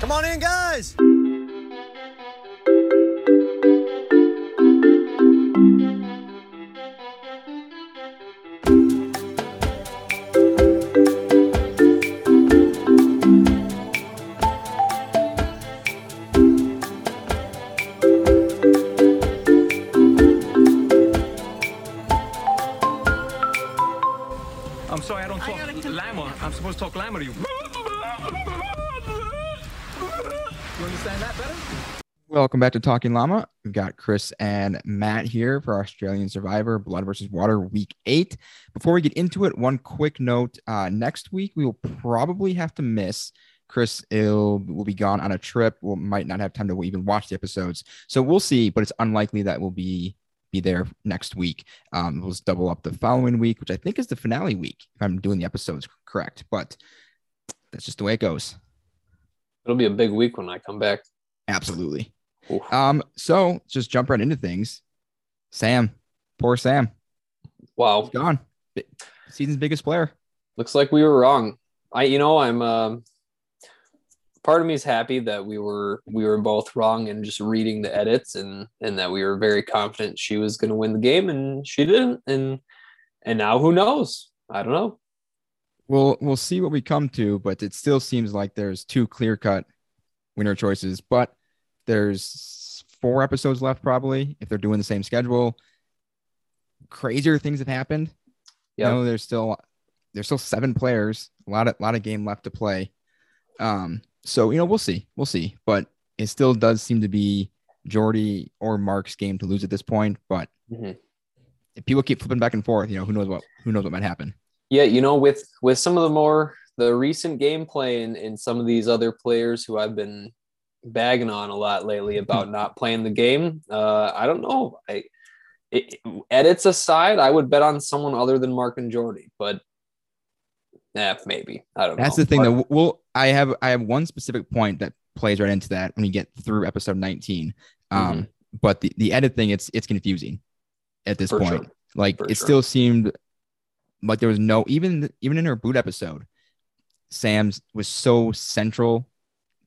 Come on in, guys. Welcome back to Talking Llama. We've got Chris and Matt here for Australian Survivor Blood versus Water Week 8. Before we get into it, one quick note. Uh, next week, we will probably have to miss. Chris will, will be gone on a trip. We will might not have time to even watch the episodes. So we'll see, but it's unlikely that we'll be be there next week. Um, we'll just double up the following week, which I think is the finale week, if I'm doing the episodes correct. But that's just the way it goes. It'll be a big week when I come back. Absolutely. Oof. Um, so just jump right into things. Sam, poor Sam, Wow. he's gone. Bi- Season's biggest player. Looks like we were wrong. I, you know, I'm. Um, part of me is happy that we were we were both wrong in just reading the edits and and that we were very confident she was going to win the game and she didn't and and now who knows? I don't know. We'll we'll see what we come to, but it still seems like there's two clear cut winner choices. But there's four episodes left, probably if they're doing the same schedule. Crazier things have happened. Yeah. You know, there's still there's still seven players, a lot of lot of game left to play. Um, so you know, we'll see, we'll see, but it still does seem to be Jordy or Mark's game to lose at this point. But Mhm. if people keep flipping back and forth, you know, who knows what who knows what might happen. Yeah, you know, with with some of the more the recent gameplay and, and some of these other players who I've been bagging on a lot lately about not playing the game, uh, I don't know. I it, edits aside, I would bet on someone other than Mark and Jordy, but yeah, maybe I don't know. That's know. the thing But- that we'll I have I have one specific point that plays right into that when you get through episode 19. Um, Mm-hmm. but the, the edit thing, it's it's confusing at this point. sure. Like For it sure. still seemed like there was no even even in her boot episode, Sam's was so central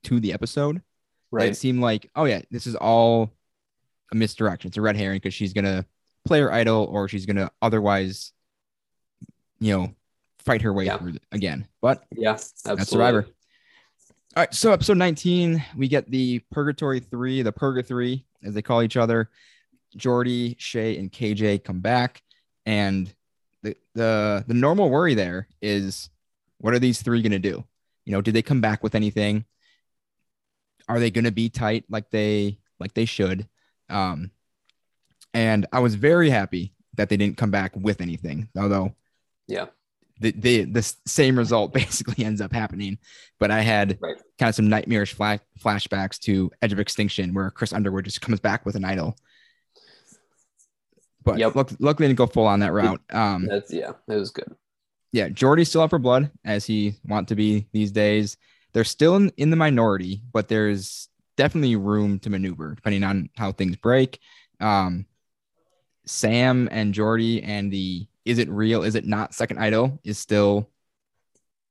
to the episode. That It seemed like, oh yeah, this is all a misdirection. It's a red herring because she's gonna play her idol or she's gonna otherwise, you know, fight her way Yeah. through again. But Yeah, absolutely. that's Survivor. All right, so episode 19, we get the Purgatory 3, the Purga 3, as they call each other. Jordy, Shay, and KJ come back. And the the the normal worry there is what are these three gonna do? You know, did they come back with anything? Are they gonna be tight like they like they should? Um, and I was very happy that they didn't come back with anything, although Yeah, the, the the same result basically ends up happening. But I had Right. kind of some nightmarish fla- flashbacks to Edge of Extinction, where Chris Underwood just comes back with an idol. But Yep. luck- luckily, didn't go full on that route. Um, that's yeah, it was good. yeah, Jordy's still up for blood as he want to be these days. They're still in, in the minority, but there's definitely room to maneuver depending on how things break. Um, Sam and Jordy and the is it real, is it not second idol is still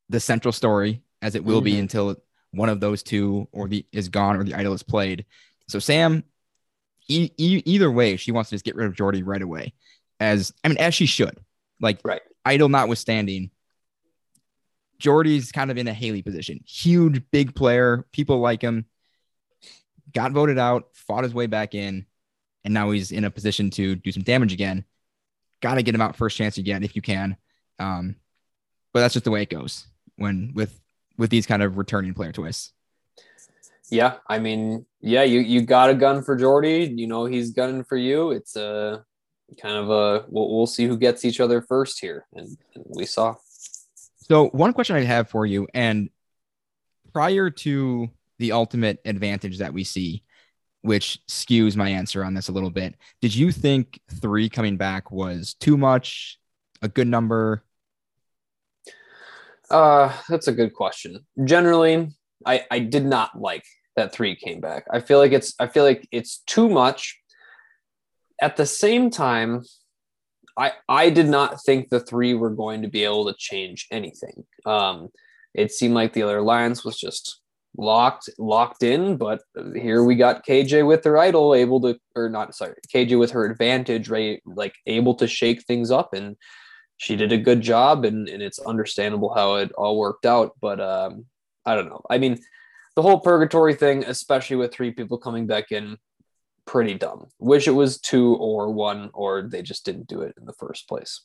the central story as it will be Mhm. until one of those two or the is gone or the idol is played. So Sam, e- e- either way, she wants to just get rid of Jordy right away. As I mean, as she should. Like Right. idol notwithstanding, Jordy's kind of in a Haley position. Huge, big player. People like him. Got voted out, fought his way back in, and now he's in a position to do some damage again. Got to get him out first chance get if you can. Um, but that's just the way it goes when with with these kind of returning player twists. Yeah, I mean, yeah, you you got a gun for Jordy. You know he's gunning for you. It's a kind of a we'll, we'll see who gets each other first here, and, and we saw. So one question I have for you, and prior to the ultimate advantage that we see, which skews my answer on this a little bit, did you think three coming back was too much, a good number? Uh, that's a good question. Generally, I I did not like that three came back. I feel like it's I feel like it's too much. At the same time, I I did not think the three were going to be able to change anything. Um, it seemed like the other alliance was just locked locked in. But here we got KJ with her idol, able to, or not sorry, KJ with her advantage, right? Like able to shake things up, and she did a good job, and and it's understandable how it all worked out. But um, I don't know. I mean, the whole purgatory thing, especially with three people coming back in, pretty dumb. Wish it was two or one, or they just didn't do it in the first place.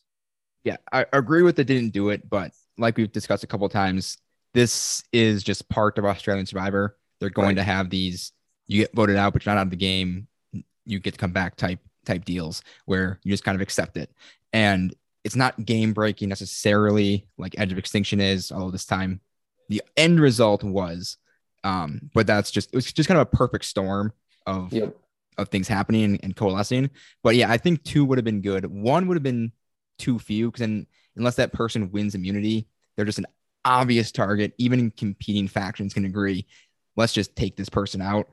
Yeah, I agree with the didn't do it, but like we've discussed a couple times, this is just part of Australian Survivor. They're going Right. to have these you get voted out, but you're not out of the game, you get to come back type type deals where you just kind of accept it. And it's not game breaking necessarily like Edge of Extinction is, although this time the end result was. Um, but that's just it was just kind of a perfect storm of Yep. Of things happening and coalescing. But yeah, I think two would have been good. One would have been too few because then unless that person wins immunity, they're just an obvious target. Even competing factions can agree. Let's just take this person out.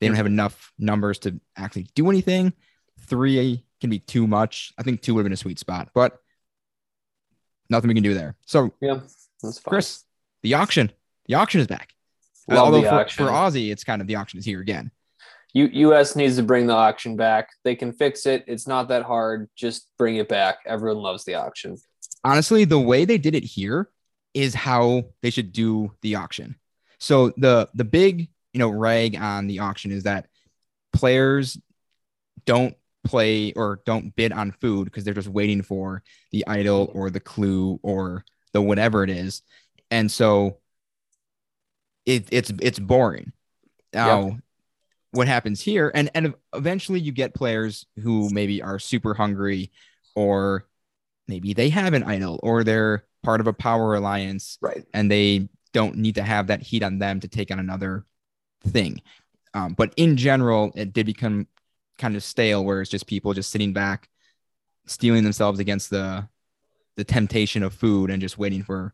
They don't have enough numbers to actually do anything. Three can be too much. I think two would have been a sweet spot, but nothing we can do there. So, Yeah, that's fine. Chris, the auction, the auction is back. Love Although for, auction. for Aussie, it's kind of the auction is here again. U- US needs to bring the auction back. They can fix it. It's not that hard. Just bring it back. Everyone loves the auction. honestly, the way they did it here is how they should do the auction. So the the big you know rag on the auction is that players don't play or don't bid on food because they're just waiting for the idol or the clue or the whatever it is, and so it, it's it's boring. Now, what happens here, and and eventually you get players who maybe are super hungry or maybe they have an idol or they're part of a power alliance Right. and they don't need to have that heat on them to take on another thing. Um, but in general, it did become kind of stale where it's just people just sitting back, steeling themselves against the the temptation of food and just waiting for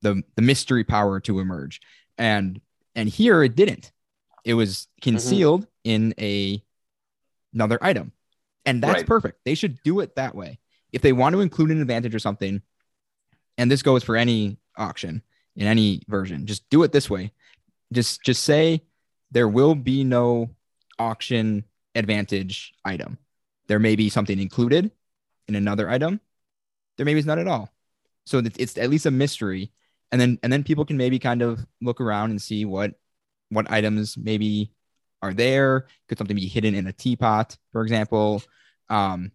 the the mystery power to emerge. And and here it didn't. It was mm-hmm. concealed in a another item. And that's Right. perfect. They should do it that way. If they want to include an advantage or something, and this goes for any auction in any version, just do it this way. Just just say there will be no auction advantage item. There may be something included in another item. There maybe is not at all. So it's at least a mystery. And then and then people can maybe kind of look around and see what what items maybe are there. Could something be hidden in a teapot, for example? Um,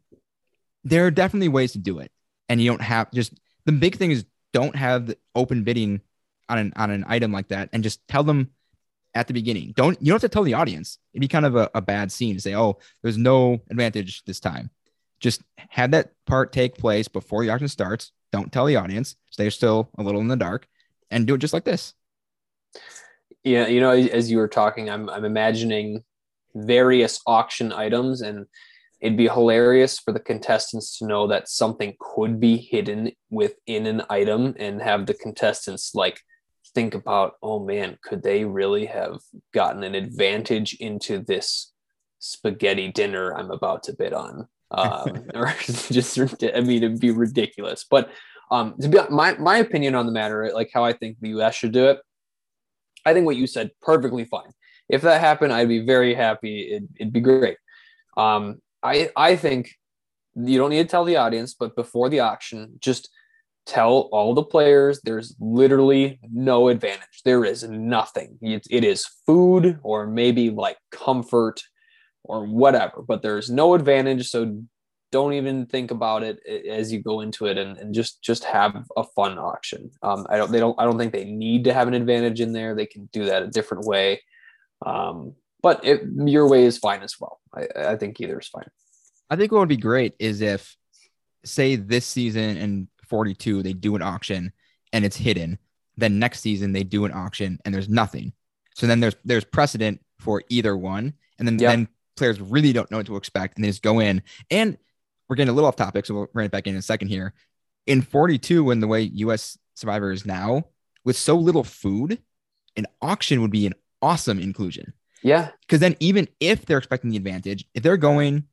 there are definitely ways to do it, and you don't have just the big thing is don't have the open bidding on an on an item like that, and just tell them at the beginning. Don't you don't have to tell the audience. It'd be kind of a, a bad scene to say, oh, there's no advantage this time. Just have that part take place before the auction starts. Don't tell the audience. They're still a little in the dark, and do it just like this. Yeah, you know, as you were talking, I'm I'm imagining various auction items, and it'd be hilarious for the contestants to know that something could be hidden within an item, and have the contestants like think about, oh man, could they really have gotten an advantage into this spaghetti dinner I'm about to bid on? Um, or just, I mean, it'd be ridiculous. But um, to be my my opinion on the matter, like how I think the U.S. should do it. I think what you said perfectly fine. If that happened, I'd be very happy. It'd, it'd be great. Um, I I think you don't need to tell the audience, but before the auction, just tell all the players there's literally no advantage. There is nothing. It, it is food or maybe like comfort or whatever, but there's no advantage. So don't even think about it as you go into it and, and just just have a fun auction um, i don't they don't i don't think they need to have an advantage in there they can do that a different way um, but it, your way is fine as well I, I think either is fine I think what would be great is if, say, this season in 42, they do an auction and it's hidden. Then next season they do an auction and there's nothing. So then there's there's precedent for either one, and then Yep. then players really don't know what to expect and they just go in. And we're getting a little off topic, so we'll bring it back in, in a second here. In 42, when the way U.S. Survivor is now, with so little food, an auction would be an awesome inclusion yeah because then even if they're expecting the advantage, if they're going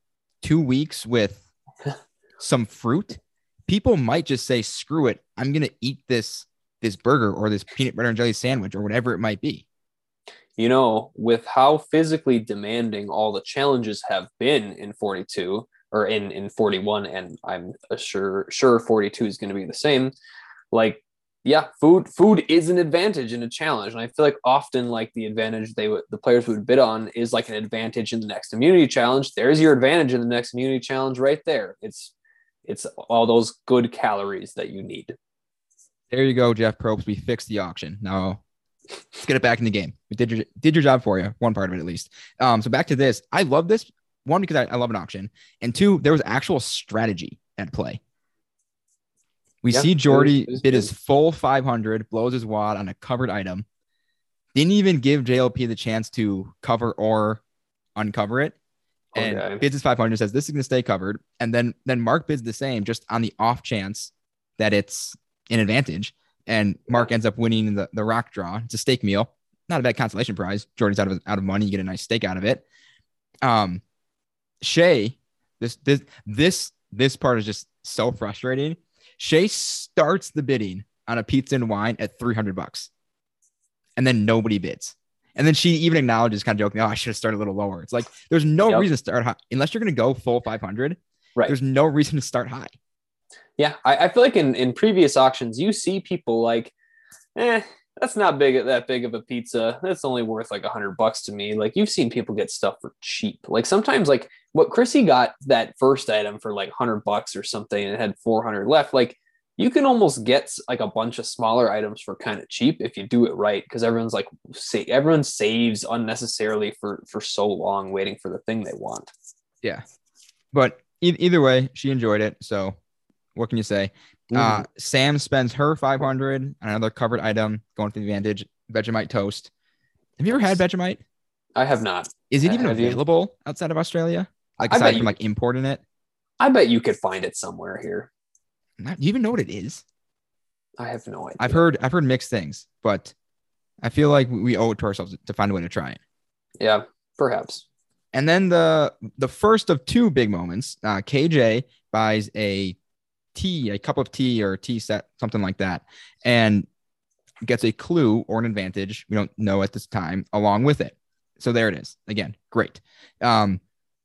two weeks with some fruit, people might just say, "Screw it, I'm gonna eat this this burger or this peanut butter and jelly sandwich or whatever it might be." you know, with how physically demanding all the challenges have been in 42 or in in 41, and I'm sure sure 42 is going to be the same. Like, yeah, food food is an advantage and a challenge, and I feel like often like the advantage they would the players would bid on is like an advantage in the next immunity challenge. There's your advantage in the next immunity challenge right there. It's it's all those good calories that you need. There you go, Jeff Probst. We fixed the auction. Now let's get it back in the game. We did your did your job for you, one part of it at least. Um, so back to this. I love this one because I, I love an auction, and two, there was actual strategy at play. We Yeah, see it was- Jordy it was bid good. his full 500, blows his wad on a covered item. Didn't even give JLP the chance to cover or uncover it. And Okay. bids his 500 says this is going to stay covered. And then then Mark bids the same just on the off chance that it's an advantage. And Mark ends up winning the, the rock draw. It's a steak meal. Not a bad consolation prize. Jordy's out of out of money. You get a nice steak out of it. Um Shay, this this this this part is just so frustrating. Shay starts the bidding on a pizza and wine at 300 bucks. And then nobody bids. And then she even acknowledges, kind of joking, oh, I should have started a little lower. It's like there's no Yep. reason to start high unless you're going to go full 500. Right. There's no reason to start high. Yeah, I, I feel like in, in previous auctions, you see people like, eh, that's not big at that big of a pizza. That's only worth like a hundred bucks to me. Like you've seen people get stuff for cheap. Like sometimes like what Chrissy got that first item for like hundred bucks or something and it had 400 left. Like you can almost get like a bunch of smaller items for kind of cheap if you do it right. Cause everyone's like, say, everyone saves unnecessarily for, for so long waiting for the thing they want. Yeah. But e- either way, she enjoyed it. So what can you say? Uh, Sam spends her 500 on another covered item going for the advantage Vegemite toast. Have you ever had Vegemite? I have not. Is it even have you? available outside of Australia? Like I aside you- from like importing it? I bet you could find it somewhere here. Not, do you even know what it is? I have no idea. I've heard I've heard mixed things, but I feel like we- we owe it to ourselves to find a way to try it. Yeah, perhaps. And then the the first of two big moments, uh, KJ buys a tea, a cup of tea or a tea set, something like that, and gets a clue or an advantage. We don't know at this time along with it. So there it is. Again, great. Um,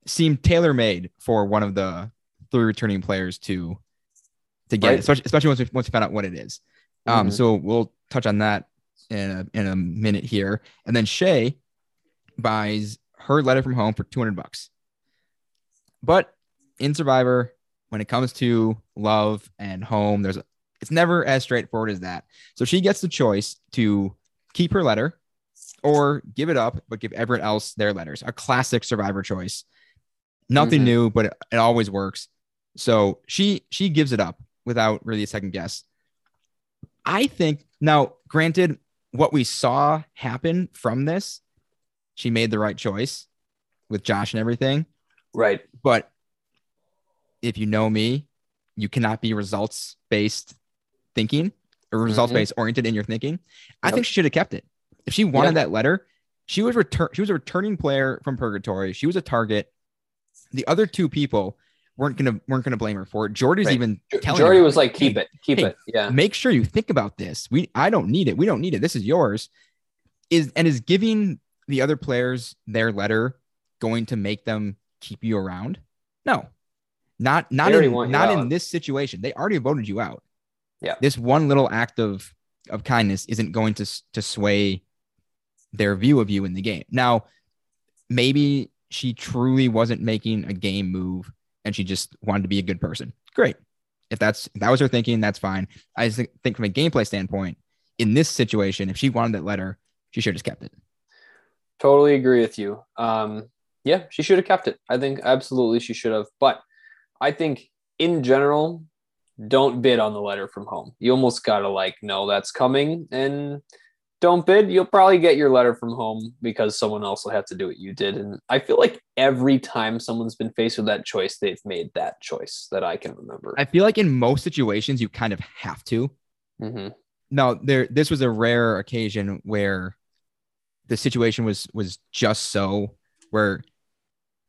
seemed tailor made for one of the three returning players to to get Right. it, especially, especially once we once we find out what it is. Um, Mhm. so we'll touch on that in a, in a minute here. And then Shay buys her letter from home for 200 bucks. But in Survivor, when it comes to love and home, there's a, it's never as straightforward as that. So she gets the choice to keep her letter or give it up, but give everyone else their letters. A classic Survivor choice. Nothing Mhm. new, but it, it always works. So she she gives it up without really a second guess. I think now, granted, what we saw happen from this, she made the right choice with Josh and everything. right. But if you know me, you cannot be results based thinking or mm-hmm. results based oriented in your thinking. I think she should have kept it. If she wanted Yeah. that letter, she was return. She was a returning player from Purgatory. She was a target. The other two people weren't gonna weren't gonna blame her for it. Jordy's Right. even telling Jordy her, was like, keep hey, it, keep hey, it. Yeah. make sure you think about this. We I don't need it. We don't need it. This is yours. Is and is giving the other players their letter going to make them keep you around? No. Not not in not in out. this situation. They already voted you out. Yeah. This one little act of of kindness isn't going to to sway their view of you in the game. Now, maybe she truly wasn't making a game move and she just wanted to be a good person. Great. If that's if that was her thinking, that's fine. I just think, think from a gameplay standpoint, in this situation, if she wanted that letter, she should have just kept it. Totally agree with you. Um, yeah, she should have kept it. I think absolutely she should have. But I think in general, don't bid on the letter from home. You almost gotta like know that's coming and don't bid. You'll probably get your letter from home because someone else will have to do what you did. And I feel like every time someone's been faced with that choice, they've made that choice that I can remember. I feel like in most situations, you kind of have to. Mhm. Now, there this was a rare occasion where the situation was was just so where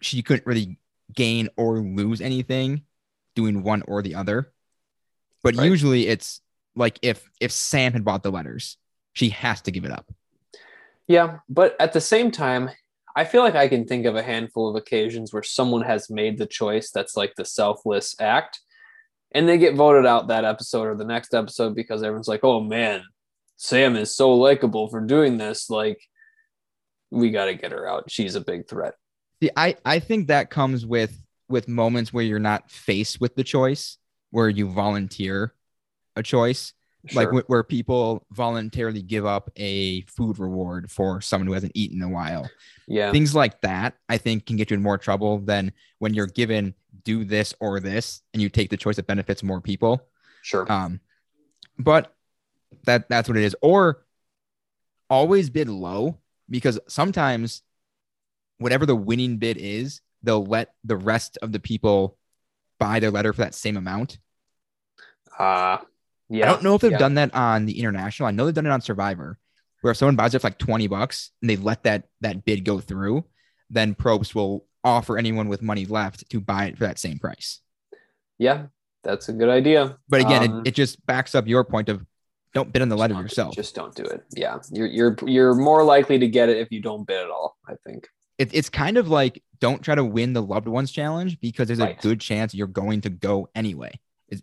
she couldn't really gain or lose anything doing one or the other. But Right. usually it's like if if Sam had bought the letters, she has to give it up. Yeah, but at the same time, I feel like I can think of a handful of occasions where someone has made the choice that's like the selfless act, and they get voted out that episode or the next episode because everyone's like, "Oh man, Sam is so likable for doing this. Like, we got to get her out. She's a big threat." See, I I think that comes with with moments where you're not faced with the choice, where you volunteer a choice like Sure. wh- where people voluntarily give up a food reward for someone who hasn't eaten in a while. yeah, Things like that, I think, can get you in more trouble than when you're given do this or this, and you take the choice that benefits more people. sure. Um, but that that's what it is. Or always bid low because sometimes whatever the winning bid is, they'll let the rest of the people buy their letter for that same amount. Uh yeah. I don't know if they've yeah. done that on the international. I know they've done it on Survivor, where if someone buys it for like 20 bucks and they let that that bid go through, then Probst will offer anyone with money left to buy it for that same price. Yeah, that's a good idea. But again, Um, it, it just backs up your point of don't bid on the letter yourself. Just don't do it. Yeah, you're you're you're more likely to get it if you don't bid at all. I think. It, it's kind of like don't try to win the loved ones challenge because there's Right. a good chance you're going to go anyway. It's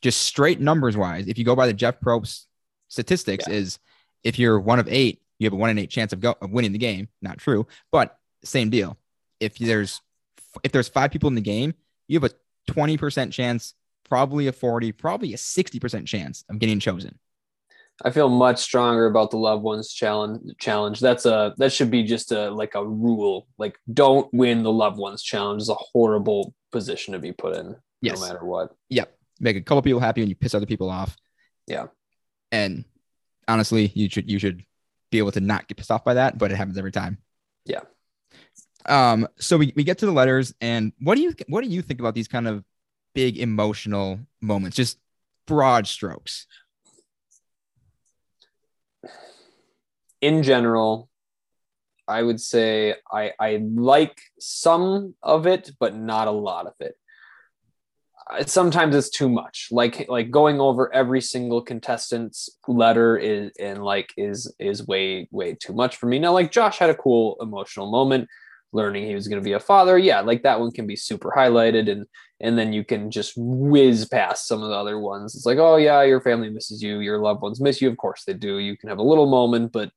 just straight numbers wise. If you go by the Jeff Probst statistics, Yeah. is if you're one of eight, you have a one in eight chance of go of winning the game. Not true, but same deal. If there's if there's five people in the game, you have a 20% chance, probably a 40, probably a 60% chance of getting chosen. I feel much stronger about the loved ones challenge. Challenge. That's a that should be just a like a rule. Like don't win the loved ones challenge is a horrible position to be put in. Yes. No matter what. Yep. Make a couple people happy and you piss other people off. Yeah. And honestly, you should you should be able to not get pissed off by that, but it happens every time. Yeah. Um, so we, we get to the letters, and what do you what do you think about these kind of big emotional moments? Just broad strokes. In general, I would say I I like some of it, but not a lot of it. Sometimes it's too much. Like like going over every single contestant's letter is and like is is way way too much for me. Now, like Josh had a cool emotional moment learning he was going to be a father. Yeah, like that one can be super highlighted and and then you can just whiz past some of the other ones. It's like, oh yeah, your family misses you, your loved ones miss you. Of course they do. You can have a little moment, but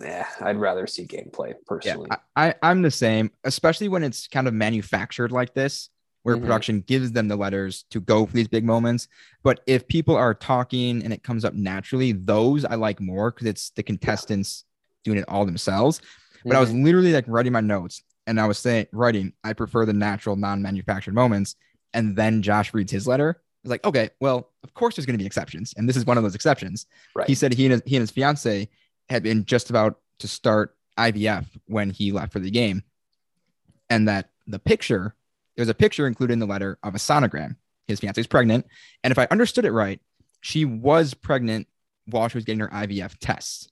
yeah, I'd rather see gameplay Yeah, personally. I, I I'm the same, especially when it's kind of manufactured like this, where Mhm. production gives them the letters to go for these big moments. But if people are talking and it comes up naturally, those I like more because it's the contestants doing it all themselves. But I was Mhm. literally like writing my notes and I was saying, writing, I prefer the natural, non manufactured moments. And then Josh reads his letter. It's like, okay, well, of course there's going to be exceptions. And this is one of those exceptions. right. He said he and his, he and his fiance had been just about to start IVF when he left for the game. And that the picture, there was a picture included in the letter of a sonogram. His fiance is pregnant. And if I understood it right, she was pregnant while she was getting her IVF tests.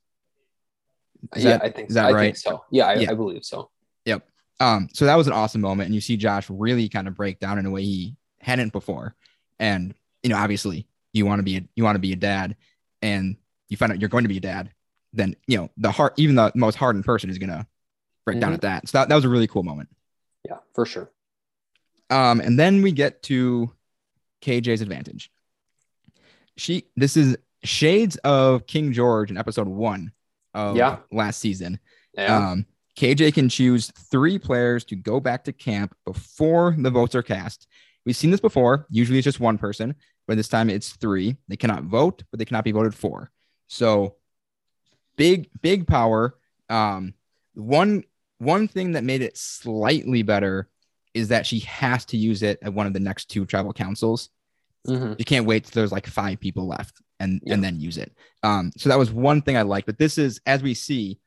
Is yeah, that- I think is that I right? think so. Yeah, I, Yeah. I believe so. Yep. Um, so that was an awesome moment, and you see Josh really kind of break down in a way he hadn't before. And you know, obviously, you want to be a, you want to be a dad, and you find out you're going to be a dad. Then you know the heart, even the most hardened person is gonna break down Mhm. at that. So that, that was a really cool moment. Yeah, for sure. Um, and then we get to KJ's advantage. She this is shades of King George in episode one of Yeah. last season. Yeah. Um, KJ can choose three players to go back to camp before the votes are cast. We've seen this before. Usually it's just one person, but this time it's three. They cannot vote, but they cannot be voted for. So big, big power. Um, one one thing that made it slightly better is that she has to use it at one of the next two tribal councils. Mhm. You can't wait till there's like five people left and Yeah. and then use it. Um, so that was one thing I liked. But this is, as we see,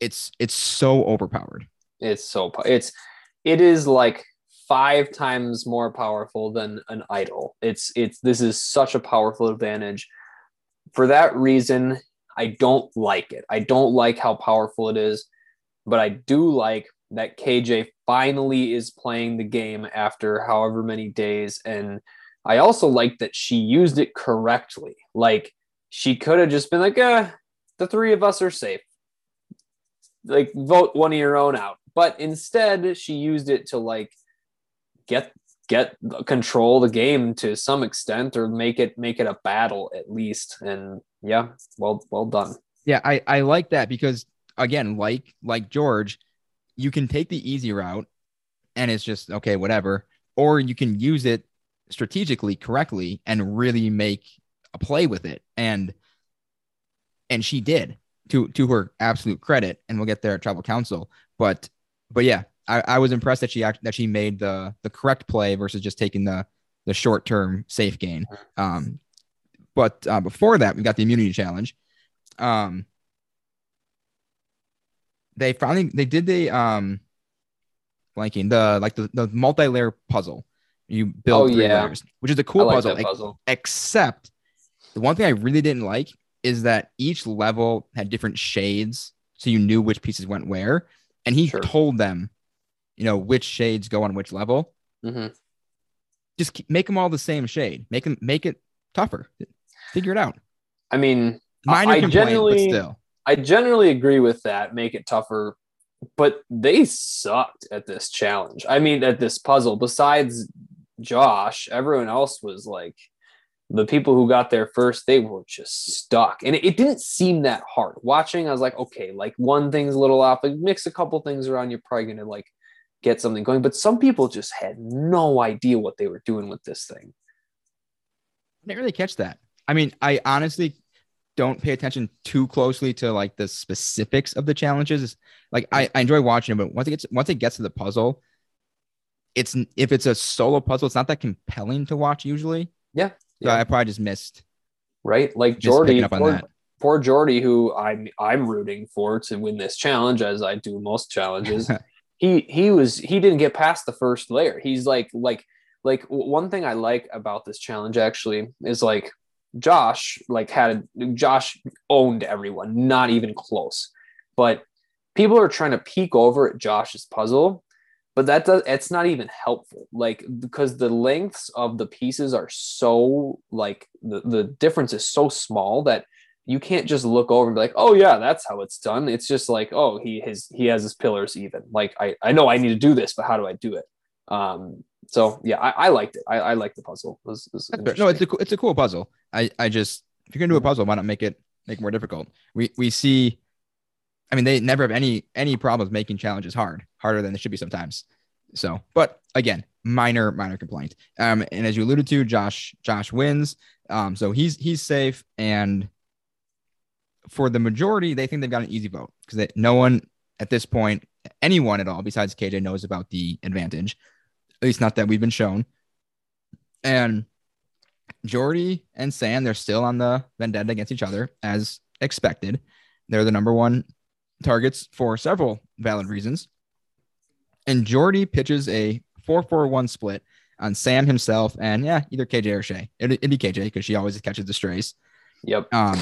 it's it's so overpowered. It's so it's it is like five times more powerful than an idol. It's it's this is such a powerful advantage. For that reason, I don't like it. I don't like how powerful it is, but I do like that KJ finally is playing the game after however many days and I also like that she used it correctly. Like she could have just been like, "Uh, the three of us are safe." like vote one of your own out. But instead, she used it to like get get control the game to some extent or make it make it a battle at least. And yeah, well well done. Yeah, I, I like that because again, like like George, you can take the easy route and it's just okay, whatever, or you can use it strategically correctly and really make a play with it. And and she did to to her absolute credit, and we'll get there at tribal council. But but yeah, I, I was impressed that she act, that she made the the correct play versus just taking the the short term safe gain. Um, but uh, before that, we got the immunity challenge. Um, they finally they did the um blanking the like the, the multi-layer puzzle. You build Oh, three yeah. layers, which is a cool like puzzle. puzzle. Except the one thing I really didn't like is that each level had different shades, so you knew which pieces went where, and he Sure. told them, you know, which shades go on which level. hmm Just keep, make them all the same shade. Make them make it tougher. Figure it out. I mean, Minor I generally- still. I generally agree with that. Make it tougher, but they sucked at this challenge. I mean, at this puzzle. Besides Josh, everyone else was like the people who got there first. They were just stuck, and it, it didn't seem that hard. Watching, I was like, okay, like one thing's a little off. Like mix a couple things around, you're probably gonna like get something going. But some people just had no idea what they were doing with this thing. I didn't really catch that. I mean, I honestly don't pay attention too closely to like the specifics of the challenges. Like I, I enjoy watching it, but once it gets once it gets to the puzzle, it's if it's a solo puzzle, it's not that compelling to watch usually. Yeah, So yeah. I probably just missed Right? Like Jordy, up on poor- that. poor Jordy, who I'm I'm rooting for to win this challenge, as I do most challenges. he he was he didn't get past the first layer. He's like like like one thing I like about this challenge actually is like Josh like had Josh owned everyone, not even close. But people are trying to peek over at Josh's puzzle, but that does it's not even helpful. Like because the lengths of the pieces are so like the, the difference is so small that you can't just look over and be like, oh yeah, that's how it's done. It's just like, oh, he his he has his pillars even. Like I I know I need to do this, but how do I do it? Um. So yeah, I, I liked it. I, I liked the puzzle. It was, it was No, it's a cool- it's a cool puzzle. I I just if you're gonna do a puzzle, why not make it make it more difficult? We we see. I mean, they never have any any problems making challenges hard, harder than they should be sometimes. So, but again, minor minor complaint. Um, and as you alluded to, Josh Josh wins. Um, so he's he's safe, and for the majority, they think they've got an easy vote because no one at this point, anyone at all besides KJ knows about the advantage. At least not that we've been shown. And Jordy and Sam, they're still on the vendetta against each other as expected. They're the number one targets for several valid reasons. And Jordy pitches a 4 4 1 split on Sam himself and, yeah, either KJ or Shay. It'd, it'd be KJ because she always catches the strays. Yep. Um,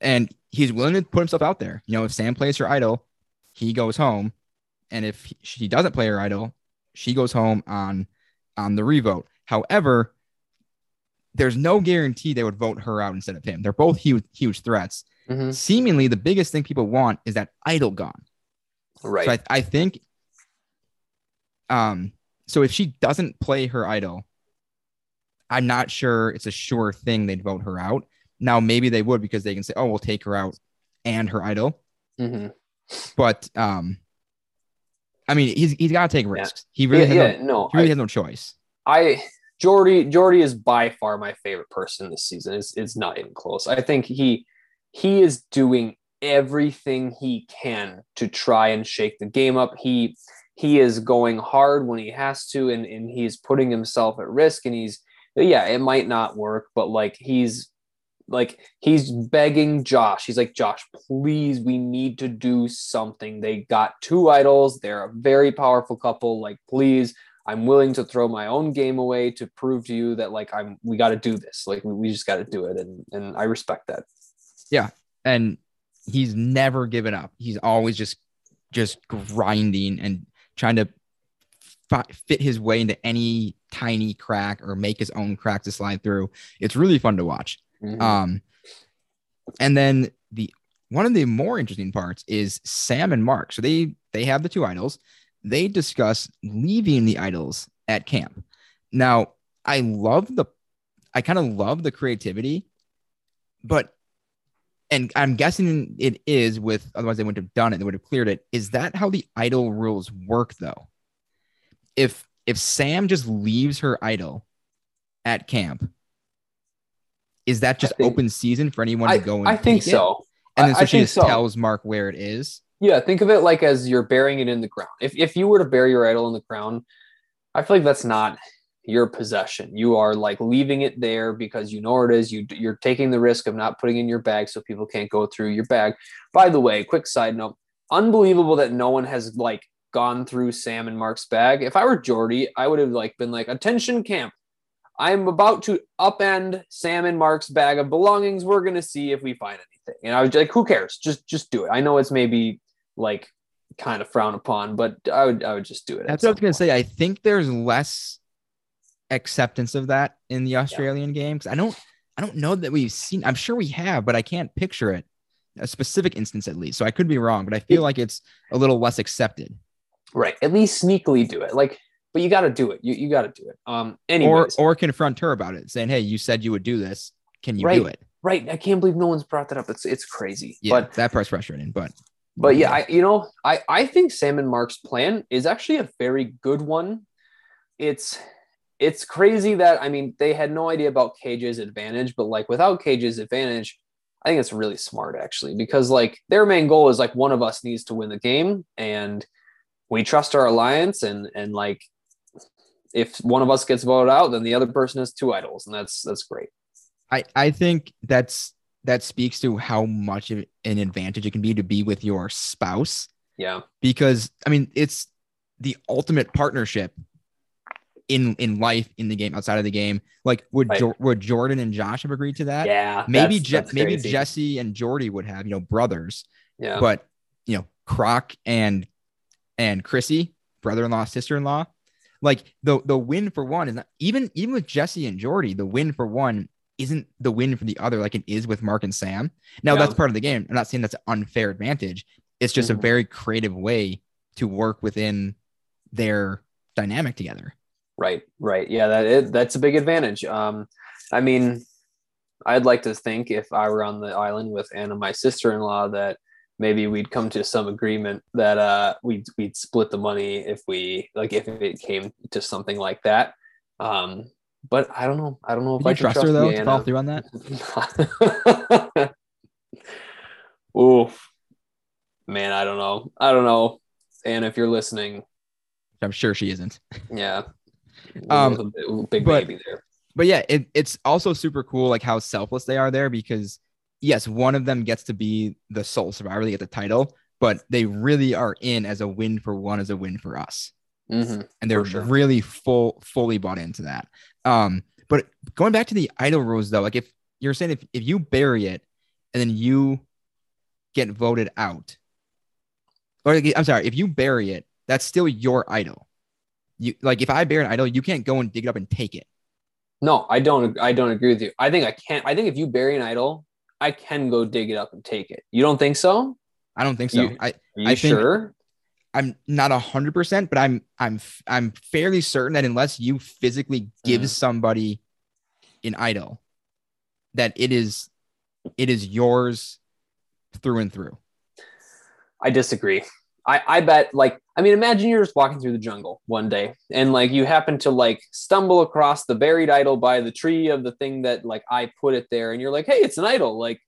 and he's willing to put himself out there. You know, if Sam plays her idol, he goes home. And if he, she doesn't play her idol, she goes home on on the revote. However, there's no guarantee they would vote her out instead of him. They're both huge, huge threats. Mhm. Seemingly, the biggest thing people want is that idol gone. Right. So I, I think, um, so if she doesn't play her idol, I'm not sure it's a sure thing they'd vote her out. Now maybe they would because they can say, "Oh, we'll take her out and her idol." Mhm. But um, I mean, he's he's got to take risks. He really yeah, has yeah, no, no. he really I, has no choice. I Jordy Jordy is by far my favorite person this season. It's it's not even close. I think he he is doing everything he can to try and shake the game up. He he is going hard when he has to and, and he's putting himself at risk and he's yeah, it might not work, but like he's like he's begging Josh. He's like, Josh, please, we need to do something. They got two idols. They're a very powerful couple. Like, please, I'm willing to throw my own game away to prove to you that like I'm we got to do this. Like we, we just got to do it. And and I respect that. Yeah, and he's never given up. He's always just just grinding and trying to fit his way into any tiny crack or make his own crack to slide through. It's really fun to watch. Mhm. Um, and then the one of the more interesting parts is Sam and Mark. So they they have the two idols. They discuss leaving the idols at camp. Now, I love the I kind of love the creativity, but and I'm guessing it is with otherwise they wouldn't have done it, they would have cleared it. Is that how the idol rules work though? If if Sam just leaves her idol at camp, is that just think- open season for anyone to go and I think take it? so. And then so I she just so. tells Mark where it is. Yeah, think of it like as you're burying it in the ground. If if you were to bury your idol in the ground, I feel like that's not your possession. You are like leaving it there because you know where it is. You you're taking the risk of not putting in your bag so people can't go through your bag. By the way, quick side note: unbelievable that no one has like gone through Sam and Mark's bag. If I were Jordy, I would have like been like, "Attention, camp! I'm about to upend Sam and Mark's bag of belongings. We're gonna see if we find anything." And I was like, "Who cares? Just just do it." I know it's maybe like kind of frowned upon, but I would I would just do it. That's what I was gonna point. say. I think there's less acceptance of that in the Australian games. I don't I don't know that we've seen I'm sure we have, but I can't picture it. A specific instance at least. So I could be wrong, but I feel like it's a little less accepted. Right. At least sneakily do it. Like, but you got to do it. You you got to do it. Um. Or or confront her about it, saying, Hey, you said you would do this. Can you Right. do it? right. I can't believe no one's brought that up. It's it's crazy. Yeah, But that part's frustrating, but but yeah, I you know I I think Sam and Mark's plan is actually a very good one. It's it's crazy that I mean they had no idea about KJ's advantage, but like without KJ's advantage, I think it's really smart actually because like their main goal is like one of us needs to win the game and we trust our alliance and and like if one of us gets voted out, then the other person has two idols, and that's that's great. I, I think that's that speaks to how much of an advantage it can be to be with your spouse Yeah, because I mean it's the ultimate partnership in in life in the game outside of the game. Like would Right. jo- would Jordan and Josh have agreed to that? yeah. maybe that's- Je- that's maybe. Jesse and Jordy would have you know brothers, Yeah, but you know Croc and and Chrissy brother-in-law sister-in-law. Like the the win for one is not even even with Jesse and Jordy, the win for one isn't the win for the other like it is with Mark and Sam. Now that's part of the game. I'm not saying that's an unfair advantage. It's just Mhm. a very creative way to work within their dynamic together. Right, right. Yeah, that is, that's a big advantage. Um, I mean, I'd like to think if I were on the island with Anna, my sister-in-law, that maybe we'd come to some agreement that uh, we'd we'd split the money if we like if it came to something like that. Um, but I don't know. I don't know if Did I can trust her though you, to follow through on that? Oof, man, I don't know. I don't know. And if you're listening, I'm sure she isn't. yeah, Um, big- big but- baby there. but yeah, it, it's also super cool like how selfless they are there because yes, one of them gets to be the sole survivor, they get the title, but they really are in as a win for one, as a win for us. Mhm. And they're sure. really full, fully bought into that. Um, but going back to the idol rules though, like if you're saying if, if you bury it and then you get voted out, or like, I'm sorry, if you bury it, that's still your idol. You like if I bury an idol, you can't go and dig it up and take it. No, I don't. I don't agree with you. I think I can't. I think if you bury an idol, I can go dig it up and take it. You don't think so? I don't think so. You- I Are you I sure? I'm not a hundred percent, but I'm I'm I'm fairly certain that unless you physically give Mhm. somebody an idol, that it is it is yours through and through. I disagree. I, I bet like I mean imagine you're just walking through the jungle one day and like you happen to like stumble across the buried idol by the tree of the thing that like I put it there and you're like hey it's an idol like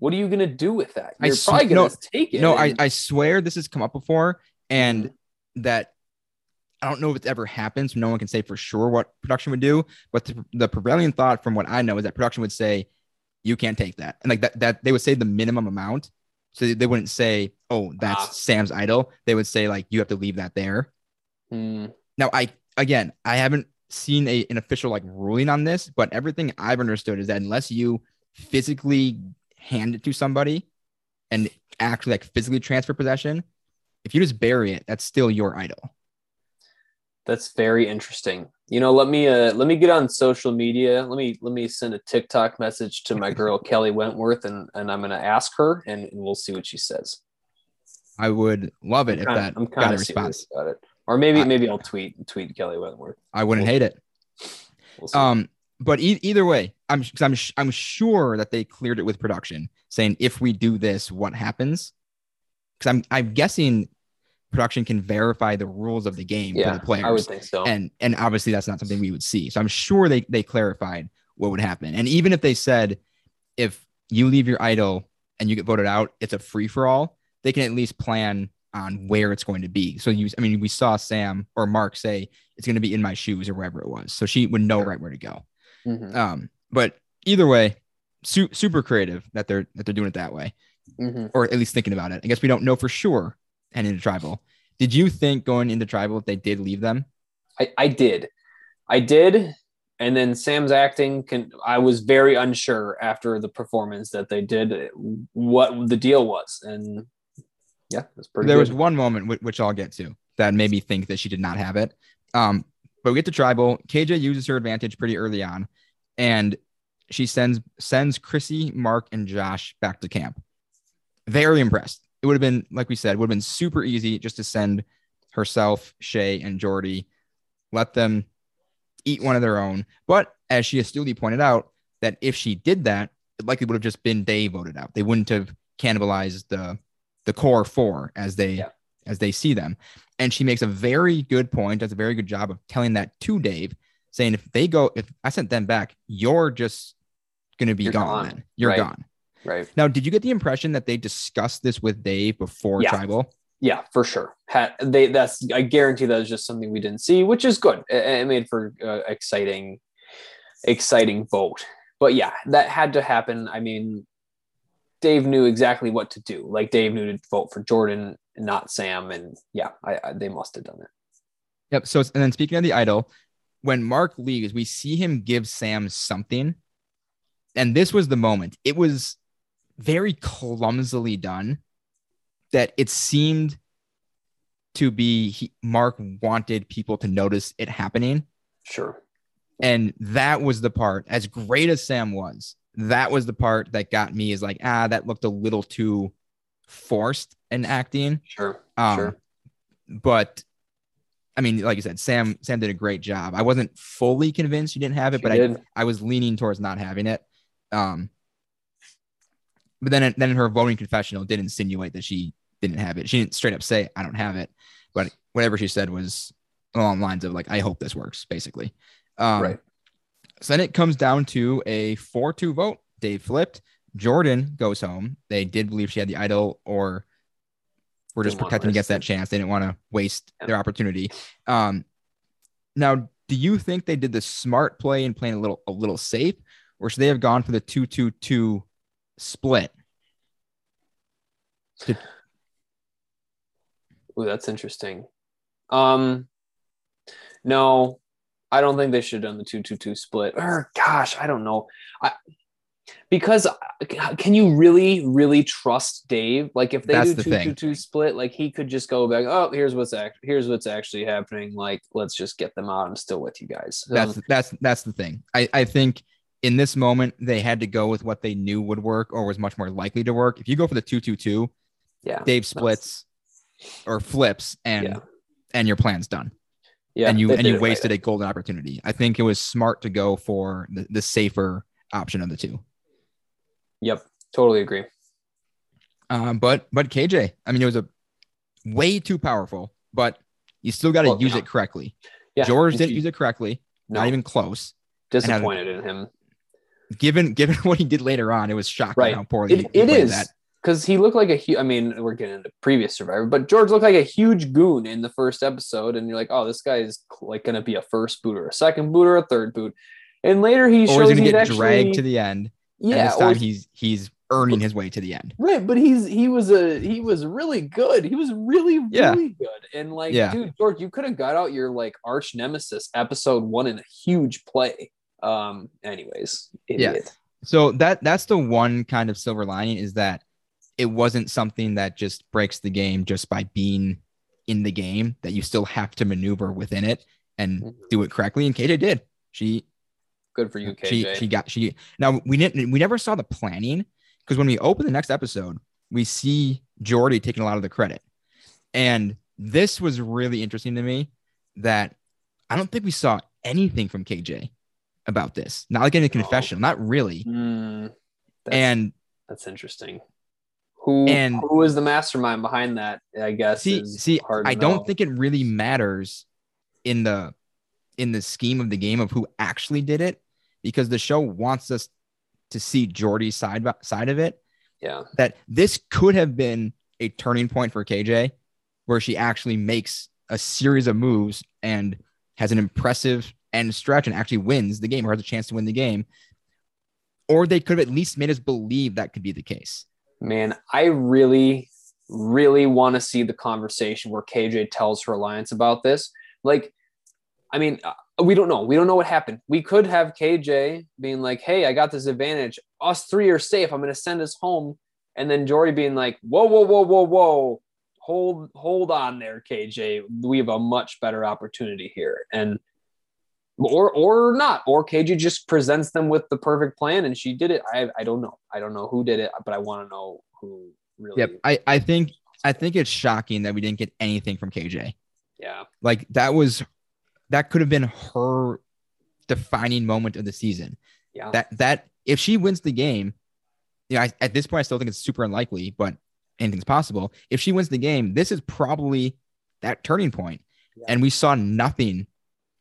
what are you gonna do with that I you're sw- probably gonna no, take it No, I, I swear this has come up before, and mm-hmm. that I don't know if it's ever happened. So no one can say for sure what production would do, but the, the prevailing thought from what I know is that production would say you can't take that, and like that that they would say the minimum amount. So they wouldn't say, "Oh, that's Ah. Sam's idol." They would say like, "You have to leave that there." Hmm. Now, I again, I haven't seen a, an official like ruling on this, but everything I've understood is that unless you physically hand it to somebody and actually like physically transfer possession, if you just bury it, that's still your idol. That's very interesting. You know, let me uh let me get on social media. Let me let me send a TikTok message to my girl Kelly Wentworth and and I'm gonna ask her and, and we'll see what she says. I would love it I'm if kinda- that I'm got kind a of response. about it. Or maybe I- maybe I'll tweet tweet Kelly Wentworth. I wouldn't We'll- hate it. We'll. Um, but e- either way, I'm I'm sh- I'm sure that they cleared it with production, saying if we do this, what happens? Because I'm I'm guessing production can verify the rules of the game yeah, for the players, I would think so. and and obviously that's not something we would see. So I'm sure they they clarified what would happen. And even if they said if you leave your idol and you get voted out, it's a free for all. They can at least plan on where it's going to be. So you, I mean, we saw Sam or Mark say it's going to be in my shoes or wherever it was, so she would know Sure. right where to go. Mhm, Um, but either way, su- super creative that they're that they're doing it that way, mhm. or at least thinking about it. I guess we don't know for sure heading into tribal. Did you think going into tribal they did leave them? I, I did. I did. And then Sam's acting can I was very unsure after the performance that they did what the deal was. And yeah, it's pretty there good. was one moment whi- which I'll get to that made me think that she did not have it. Um, but we get to tribal. KJ uses her advantage pretty early on, and she sends sends Chrissy, Mark, and Josh back to camp. Very impressed. It would have been like we said, would have been super easy just to send herself, Shay, and Jordy, let them eat one of their own. But as she astutely pointed out, that if she did that, it likely would have just been Dave voted out. They wouldn't have cannibalized the the core four as they Yeah. as they see them. And she makes a very good point, does a very good job of telling that to Dave, saying if they go, if I sent them back, you're just gonna be You're gone, gone. then. You're Right. gone. Right. Now, did you get the impression that they discussed this with Dave before Yeah. tribal? Yeah, for sure. Had they that's I guarantee that was just something we didn't see, which is good. It, it made for uh, exciting exciting vote. But yeah, that had to happen. I mean, Dave knew exactly what to do. Like Dave knew to vote for Jordan, and not Sam, and yeah, I, I they must have done it. Yep. So, and then speaking of the idol, when Mark leaves, we see him give Sam something. And this was the moment. It was very clumsily done that it seemed to be he, Mark wanted people to notice it happening. Sure. And that was the part, as great as Sam was, that was the part that got me is like, ah, that looked a little too forced in acting. Sure. Um, sure. But I mean, like you said, Sam Sam did a great job. I wasn't fully convinced you didn't have it, She but I. I was leaning towards not having it. Um, but then then in her voting confessional did insinuate that she didn't have it. She didn't straight up say I don't have it, but whatever she said was along the lines of like I hope this works, basically. Um, Right. So then it comes down to a four-two vote. Dave flipped. Jordan goes home. They did believe she had the idol, or were just Didn't protecting against that chance. They didn't want to waste Yeah. their opportunity. Um, now, do you think they did the smart play and playing a little a little safe, or should they have gone for the two-two-two split? Ooh, that's interesting. Um, no, I don't think they should have done the two two two split. Or gosh, I don't know. I because uh, can you really really trust Dave? Like if they That's do the two thing. two two split, like he could just go back. Oh, here's what's act. Here's what's actually happening. Like let's just get them out. I'm still with you guys. That's Um, that's that's the thing. I I think in this moment they had to go with what they knew would work or was much more likely to work. If you go for the two-two-two, yeah. Dave splits or flips, and Yeah. and your plan's done. Yeah, and you and you it right. wasted a golden opportunity. I think it was smart to go for the, the safer option of the two. Yep, totally agree. Um, but but KJ, I mean, it was a way too powerful, but you still got to Well, use it correctly. Yeah, George didn't you- use it correctly, no, not even close. disappointed in him. Given given what he did later on, it was shocking Right. how poorly It, it that. because he looked like a huge. I mean, we're getting into previous Survivor, but George looked like a huge goon in the first episode, and you're like, oh, this guy is like going to be a first boot or a second boot or a third boot, and later he Or shows he's gonna get actually dragged to the end. and yeah, this or time he's he's earning his way to the end. right, but he's he was a he was really good. He was really Yeah. really good, and like, Yeah. dude, George, you could have got out your like arch nemesis episode one in a huge play. Um, anyways, Yeah. So that that's the one kind of silver lining is that it wasn't something that just breaks the game just by being in the game that you still have to maneuver within it. and Mhm. do it correctly. And KJ did. She Good for you, KJ. she she got she now we didn't we never saw the planning because when we open the next episode, we see Jordy taking a lot of the credit. And this was really interesting to me that I don't think we saw anything from KJ about this. Not like in a No. confessional, not really. Hmm, that's, And that's interesting. Who And- who is the mastermind behind that? I guess. see, see, hard I don't know. think it really matters in the in the scheme of the game of who actually did it because the show wants us to see Jordy's side side of it. Yeah. that this could have been a turning point for KJ where she actually makes a series of moves and has an impressive and actually wins the game or has a chance to win the game. Or they could have at least made us believe that could be the case. Man, I really, really want to see the conversation where KJ tells her alliance about this. Like, I mean, uh, we don't know. We don't know what happened. We could have KJ being like, "Hey, I got this advantage. Us three are safe. I'm going to send us home." And then Jordy being like, "Whoa, whoa, whoa, whoa, whoa! Hold, hold on there, KJ. We have a much better opportunity here." And or or not, or KJ just presents them with the perfect plan, and she did it. I I don't know. I don't know who did it, but I want to know who really. Yep. I, I think I think it's shocking that we didn't get anything from KJ. Yeah. Like that was that could have been her defining moment of the season. Yeah. That that if she wins the game, you know, I, at this point I still think it's super unlikely, but anything's possible. If she wins the game, this is probably that turning point. Yeah. And we saw nothing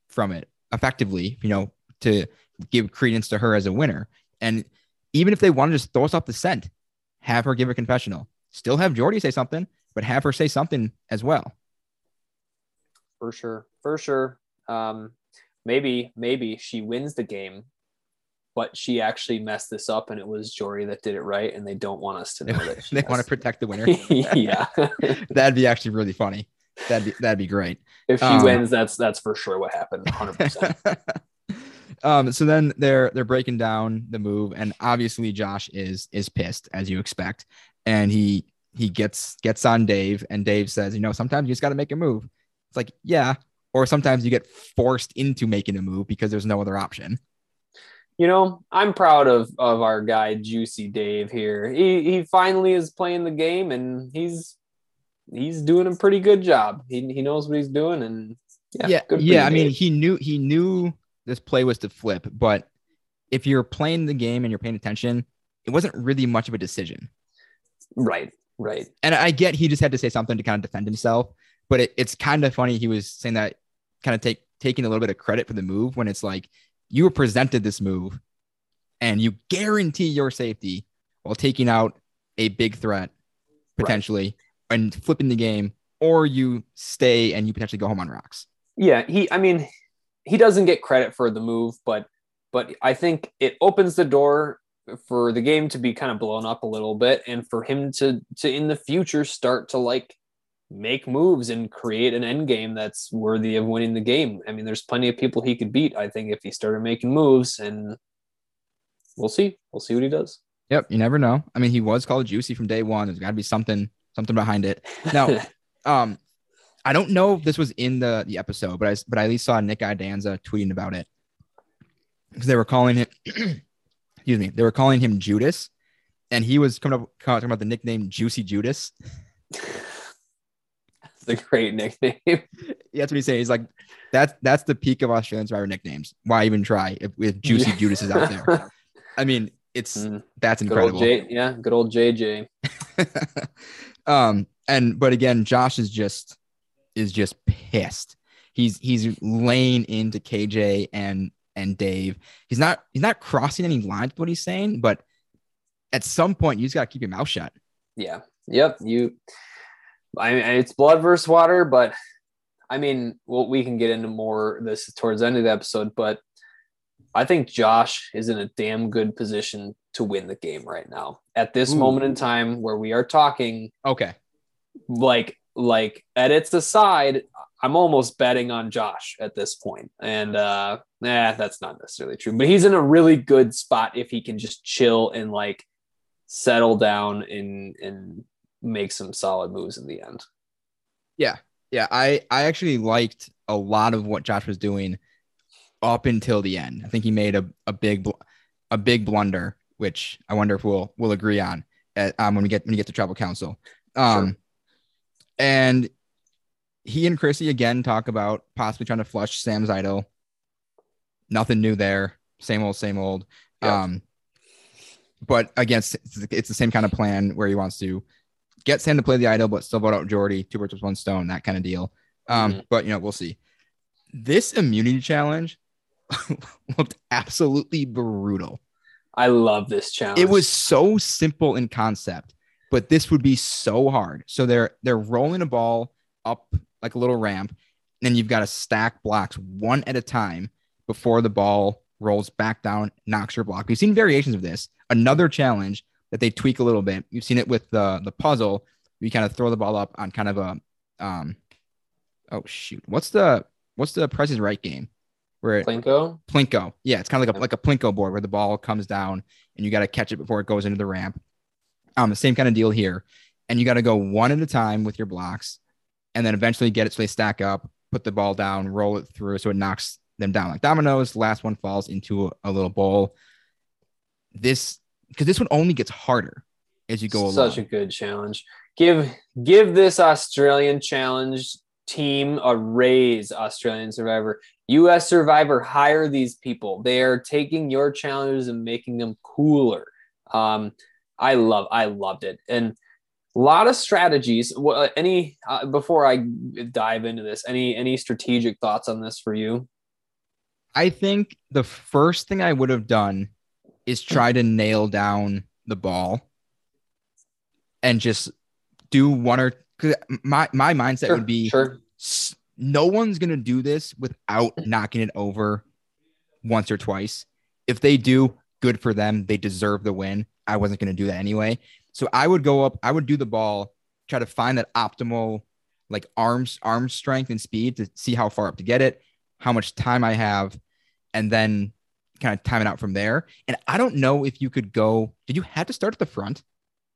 from it effectively, you know, to give credence to her as a winner. And even if they want to just throw us off the scent, have her give a confessional, still have Jordy say something, but have her say something as well. for sure for sure um maybe maybe she wins the game but she actually messed this up and it was jordy that did it right and they don't want us to know that they want to protect the winner. yeah That'd be actually really funny. That'd be that'd be great. if she Um, wins that's that's for sure what happened 100% um, so then they're they're breaking down the move, and obviously Josh is is pissed as you expect, and he he gets gets on Dave, and Dave says, you know, sometimes you just got to make a move. It's like yeah, or sometimes you get forced into making a move because there's no other option. you know i'm proud of of our guy juicy dave here he he finally is playing the game and he's he's doing a pretty good job he, he knows what he's doing and yeah yeah, yeah. I mean, he knew he knew this play was to flip, but if you're playing the game and you're paying attention, it wasn't really much of a decision. right right and I get he just had to say something to kind of defend himself, but it, it's kind of funny he was saying that kind of take taking a little bit of credit for the move when it's like you were presented this move and you guarantee your safety while taking out a big threat potentially and flipping the game, or you stay and you potentially go home on rocks. Yeah, he I mean, he doesn't get credit for the move, but but I think it opens the door for the game to be kind of blown up a little bit and for him to to in the future start to like make moves and create an end game that's worthy of winning the game. I mean, there's plenty of people he could beat, I think, if he started making moves and we'll see. We'll see what he does. Yep, you never know. I mean, he was called juicy from day one. There's got to be something something behind it. Now, um, I don't know if this was in the the episode, but I but I at least saw Nick Iadanza tweeting about it because they were calling him, excuse me, they were calling him Judas, and he was coming up talking about the nickname Juicy Judas. It's a great nickname. Yeah, that's what he's saying. He's like, that's that's the peak of Australian Survivor nicknames. Why even try if, if Juicy Judas is out there? I mean, it's Mm, that's good incredible. J, yeah, good old JJ. Um, and but again, Josh is just is just pissed. He's he's laying into KJ and and Dave. He's not he's not crossing any lines with what he's saying, but at some point you just gotta keep your mouth shut. Yeah. Yep. You. I mean, it's blood versus water, but I mean, well, we can get into more this towards the end of the episode, but I think Josh is in a damn good position to win the game right now. At this Ooh. moment in time where we are talking, Okay. like, like edits aside, I'm almost betting on Josh at this point. And uh nah, that's not necessarily true. But he's in a really good spot if he can just chill and like settle down and and make some solid moves in the end. Yeah, Yeah. I I actually liked a lot of what Josh was doing up until the end. I think he made a, a big bl- a big blunder, which I wonder if we'll we'll agree on at, um, when we get when we get to tribal council. Um, Sure. and he and Chrissy again talk about possibly trying to flush Sam's idol. Nothing new there. Same old, same old. Yep. Um, but again, it's, it's the same kind of plan where he wants to get Sam to play the idol, but still vote out Jordy, two birds with one stone, that kind of deal. Um, Mhm. but you know, we'll see. This immunity challenge looked absolutely brutal. I love this challenge. It was so simple in concept, but this would be so hard. So they're they're rolling a ball up like a little ramp, and you've got to stack blocks one at a time before the ball rolls back down, knocks your block. We've seen variations of this. Another challenge that they tweak a little bit. You've seen it with the the puzzle. You kind of throw the ball up on kind of a um oh shoot. What's the what's the Price is Right game? Where Plinko. Plinko. Yeah, it's kind of like a like a Plinko board where the ball comes down and you got to catch it before it goes into the ramp. Um, the same kind of deal here, and you got to go one at a time with your blocks, and then eventually get it so they stack up, put the ball down, roll it through so it knocks them down like dominoes. Last one falls into a, a little bowl. This because this one only gets harder as you go along. Such a good challenge. Give give this Australian challenge team a raise, Australian Survivor. US Survivor, hire these people. They are taking your challenges and making them cooler. Um, I love, I loved it, and a lot of strategies. Any uh, before I dive into this? Any any strategic thoughts on this for you? I think the first thing I would have done is try to nail down the ball and just do one or because my my mindset Sure, would be sure. s- no one's gonna do this without knocking it over once or twice. If they do, good for them. They deserve the win. I wasn't gonna do that anyway. So I would go up, I would do the ball, try to find that optimal like arms, arm strength and speed to see how far up to get it, how much time I have, and then kind of time it out from there. And I don't know if you could go, did you have to start at the front?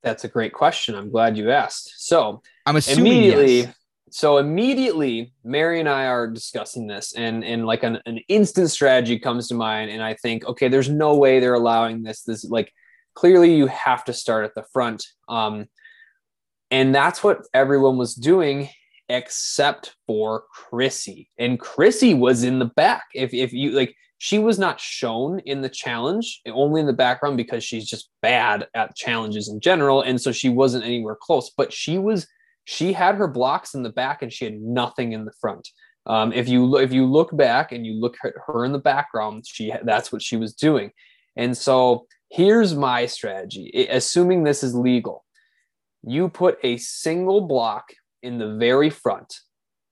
That's a great question. I'm glad you asked. So I'm assuming immediately yes. So immediately mary and i are discussing this and and like an, an instant strategy comes to mind and i think okay there's no way they're allowing this. This like clearly you have to start at the front. Um and that's what everyone was doing except for chrissy. And chrissy was in the back. If if you like she was not shown in the challenge only in the background because she's just bad at challenges in general and so she wasn't anywhere close but she was she had her blocks in the back and she had nothing in the front. Um, if you if you look back and you look at her in the background, she that's what she was doing. And so here's my strategy, assuming this is legal. You put a single block in the very front,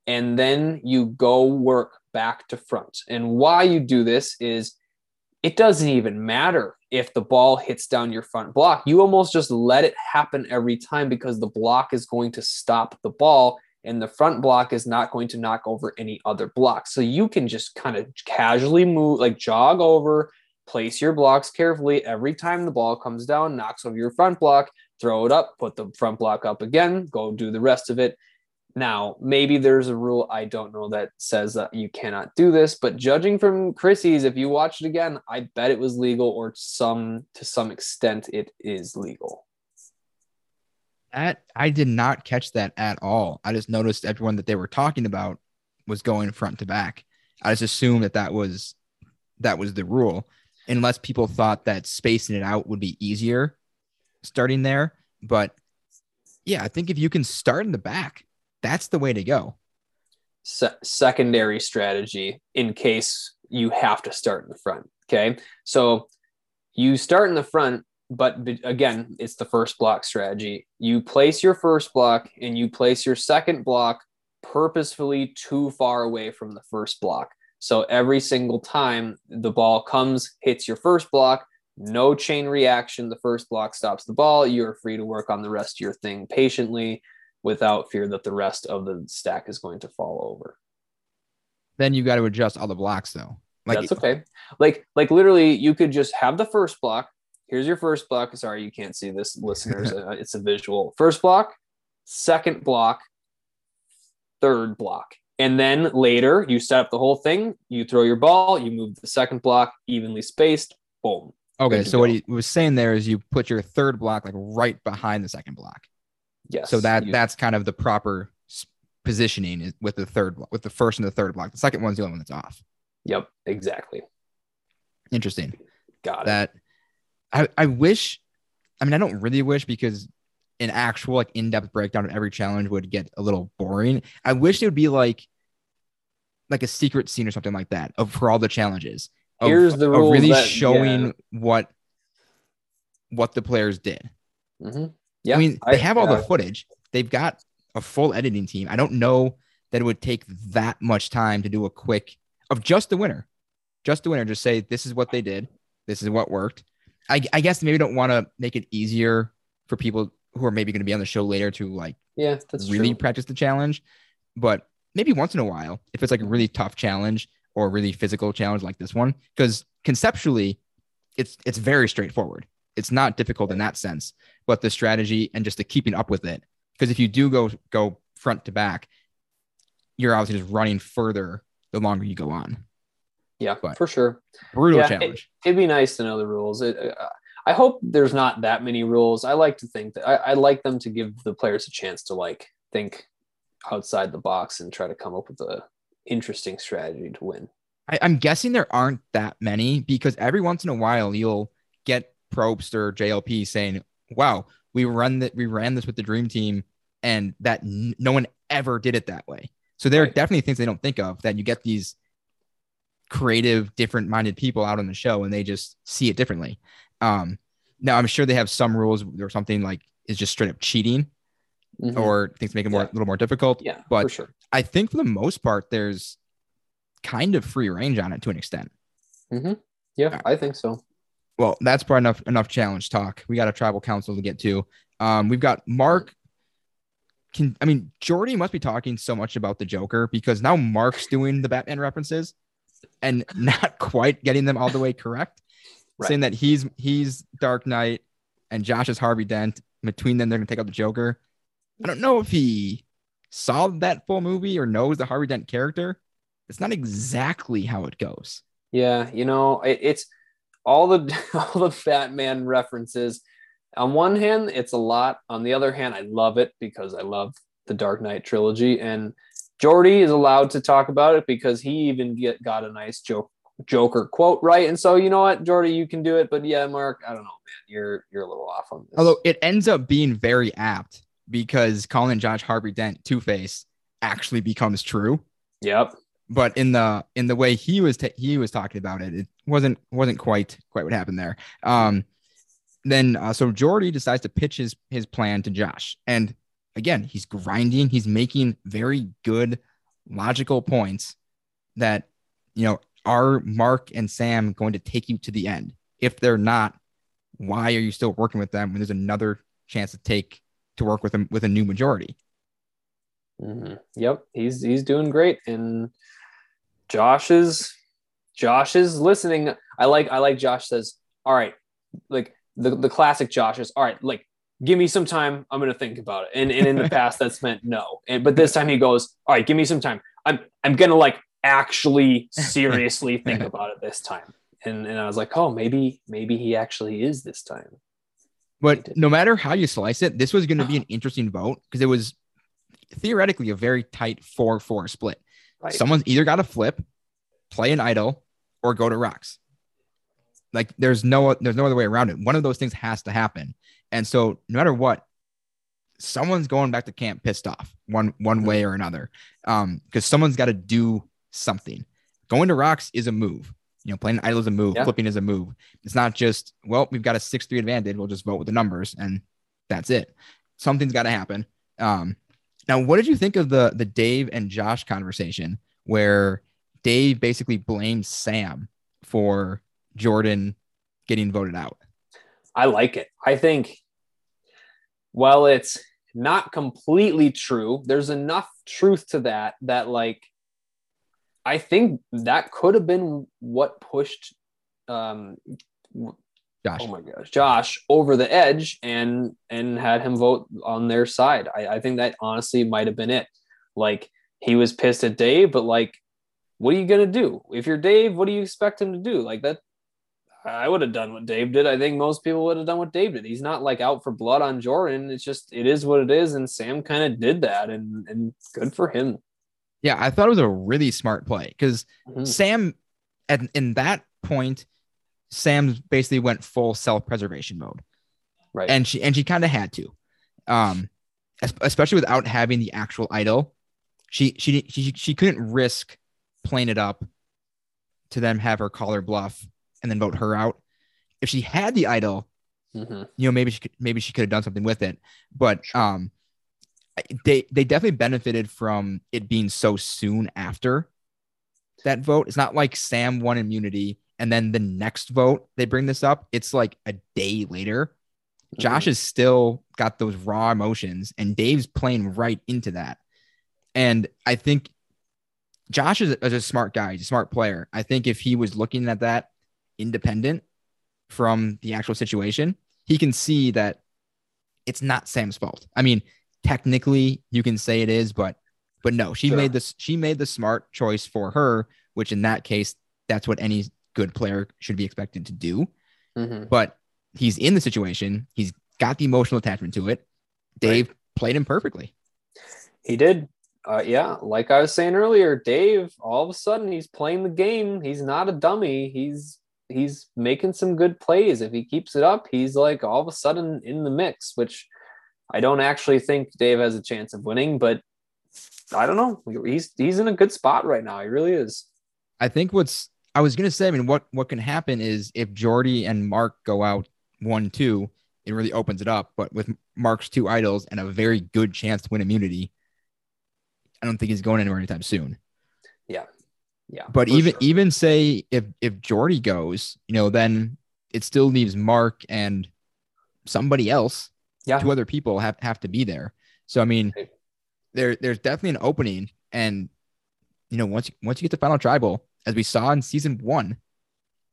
and then you go work back to front. And why you do this is it doesn't even matter if the ball hits down your front block. You almost just let it happen every time because the block is going to stop the ball and the front block is not going to knock over any other blocks. So you can just kind of casually move, like jog over, place your blocks carefully. Every time the ball comes down, knocks over your front block, throw it up, put the front block up again, go do the rest of it. Now, maybe there's a rule I don't know that says that you cannot do this, but judging from Chrissy's, if you watch it again, I bet it was legal or some to some extent it is legal. That I did not catch that at all. I just noticed everyone that they were talking about was going front to back. I just assumed that that was that was the rule, unless people thought that spacing it out would be easier starting there. But yeah, I think if you can start in the back, that's the way to go. Se- secondary strategy in case you have to start in the front. Okay. So you start in the front, but be- again, it's the first block strategy. You place your first block and you place your second block purposefully too far away from the first block. So every single time the ball comes, hits your first block, no chain reaction. The first block stops the ball. You're free to work on the rest of your thing patiently without fear that the rest of the stack is going to fall over. Then you got to adjust all the blocks though. Like That's okay. Like like literally, you could just have the first block. Here's your first block. Sorry, you can't see this, listeners. uh, it's a visual. First block, second block, third block, And then later, you set up the whole thing. You throw your ball. You move the second block evenly spaced. Boom. Okay, so what he was saying there is you put your third block like right behind the second block. Yes. So that you- that's kind of the proper positioning with the third with the first and the third block. The second one's the only one that's off. Yep. Exactly. Interesting. Got it. That I I wish. I mean, I don't really wish because an actual like in-depth breakdown of every challenge would get a little boring. I wish it would be like like a secret scene or something like that of for all the challenges. Of, Here's the of rules really that- showing what what the players did. hmm Yeah. I mean, they have all uh, the footage. They've got a full editing team. I don't know that it would take that much time to do a quick of just the winner, just the winner. Just say this is what they did. This is what worked. I, I guess maybe don't want to make it easier for people who are maybe going to be on the show later to like Yeah, that's really true. practice the challenge. But maybe once in a while, if it's like a really tough challenge or a really physical challenge like this one, because conceptually, it's it's very straightforward. It's not difficult in that sense, but the strategy and just the keeping up with it. Because if you do go go front to back, you're obviously just running further the longer you go on. Yeah, but- for sure. Brutal Yeah, it- challenge. It'd be nice to know the rules. It, uh, I hope there's not that many rules. I like to think that I, I like them to give the players a chance to like think outside the box and try to come up with a interesting strategy to win. I, I'm guessing there aren't that many because every once in a while you'll get Probst or JLP saying, "Wow, we run that we ran this with the dream team, and that n- no one ever did it that way." So there are definitely things they don't think of that you get these creative, different-minded people out on the show, and they just see it differently. Um, now I'm sure they have some rules or something like is just straight up cheating Mhm. or things make it more Yeah. a little more difficult. yeah, but for sure. I think for the most part, there's kind of free range on it to an extent. Yeah, I think so. Well, that's probably enough enough challenge talk. We got a tribal council to get to. Um, we've got Mark. Can I mean Jordy must be talking so much about the Joker because now Mark's doing the Batman references and not quite getting them all the way correct. Right. Saying that he's he's Dark Knight and Josh is Harvey Dent. Between them, they're gonna take out the Joker. I don't know if he saw that full movie or knows the Harvey Dent character. It's not exactly how it goes. Yeah, you know, it, it's all the all the Batman references. On one hand, it's a lot. On the other hand, I love it because I love the Dark Knight trilogy, and Jordy is allowed to talk about it because he even get got a nice joke Joker quote right. And so, you know what, Jordy, you can do it. But yeah, Mark, I don't know, man, you're you're a little off on this. Although it ends up being very apt because calling Josh Harvey Dent Two Face actually becomes true. yep, But in the in the way he was ta- he was talking about it, it wasn't wasn't quite quite what happened there. Um, then uh, so Jordy decides to pitch his his plan to Josh, and again he's grinding. He's making very good logical points that you know are Mark and Sam going to take you to the end? If they're not, why are you still working with them when there's another chance to take to work with them with a new majority? Mhm. Yep, he's he's doing great, and Josh is Josh is listening. I like I like Josh says, "All right, like the the classic Josh is, all right, like give me some time. I'm gonna think about it." And and in the past that's meant no, and but this time he goes, "All right, give me some time. I'm I'm gonna like actually seriously think about it this time." And and I was like, "Oh, maybe maybe he actually is this time." But no matter how you slice it, this was going to be an interesting vote because it was theoretically a very tight 4 4 split. Right. Someone's either got to flip, play an idol, or go to rocks. Like there's no there's no other way around it. One of those things has to happen. And so no matter what, someone's going back to camp pissed off one one way or another. Um, because someone's got to do something. Going to rocks is a move. You know, playing idol is a move, Yeah. flipping is a move. It's not just, well, we've got a six three advantage. We'll just vote with the numbers and that's it. Something's got to happen. Um, now, what did you think of the the Dave and Josh conversation where Dave basically blames Sam for Jordan getting voted out? I like it. I think, well, it's not completely true. There's enough truth to that that, like, I think that could have been what pushed, um, Josh. oh my gosh, Josh over the edge and and had him vote on their side. I, I think that honestly might have been it. Like he was pissed at Dave, but like, what are you gonna do? If you're Dave, what do you expect him to do? Like that, I would have done what Dave did. I think most people would have done what Dave did. He's not like out for blood on Jordan. It's just it is what it is, and Sam kind of did that, and and good for him. Yeah, I thought it was a really smart play because Mhm. Sam, at in that point, Sam basically went full self preservation mode. Right. and she and she kind of had to um especially without having the actual idol she she she, she couldn't risk playing it up to then have her call her bluff and then vote her out. If she had the idol Mhm. you know maybe she could maybe she could have done something with it. But um they they definitely benefited from it being so soon after that vote. It's not like sam won immunity and then the next vote they bring this up. It's like a day later. Josh has still got those raw emotions, and Dave's playing right into that. And I think Josh is a, is a smart guy, he's a smart player. I think if he was looking at that independent from the actual situation, he can see that it's not Sam's fault. I mean, technically you can say it is, but but no, she Sure. made this she made the smart choice for her, which in that case, that's what any good player should be expected to do Mhm. but he's in the situation. He's got the emotional attachment to it. Dave played him perfectly. He did. Uh, yeah, like I was saying earlier, Dave. All of a sudden, he's playing the game. He's not a dummy. He's he's making some good plays. If he keeps it up, he's like all of a sudden in the mix. Which I don't actually think Dave has a chance of winning, but I don't know. He's he's in a good spot right now. He really is. I think what's I was gonna say, I mean, what what can happen is if Jordy and Mark go out one two, it really opens it up. But with Mark's two idols and a very good chance to win immunity, I don't think he's going anywhere anytime soon. Yeah, Yeah. But even sure. even say if if Jordy goes, you know, then it still leaves Mark and somebody else yeah, two other people have, have to be there. So I mean, Right. there there's definitely an opening, and you know once once you get to final tribal, as we saw in season one,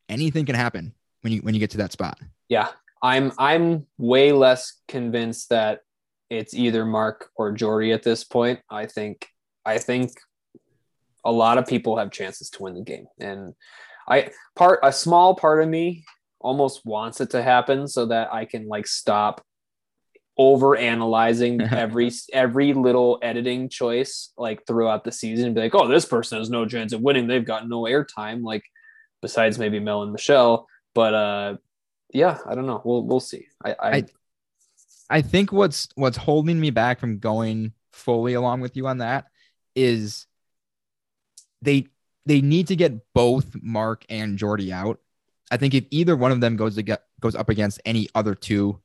anything can happen when you when you get to that spot. yeah. I'm I'm way less convinced that it's either Mark or Jordy at this point. I think I think a lot of people have chances to win the game, and I part a small part of me almost wants it to happen so that I can like stop over analyzing every every little editing choice like throughout the season and be like, oh, this person has no chance of winning. They've got no airtime, like besides maybe Mel and Michelle. But uh yeah, I don't know. We'll we'll see. I I, I- I think what's what's holding me back from going fully along with you on that is they they need to get both Mark and Jordy out. I think if either one of them goes to get, goes up against any other two,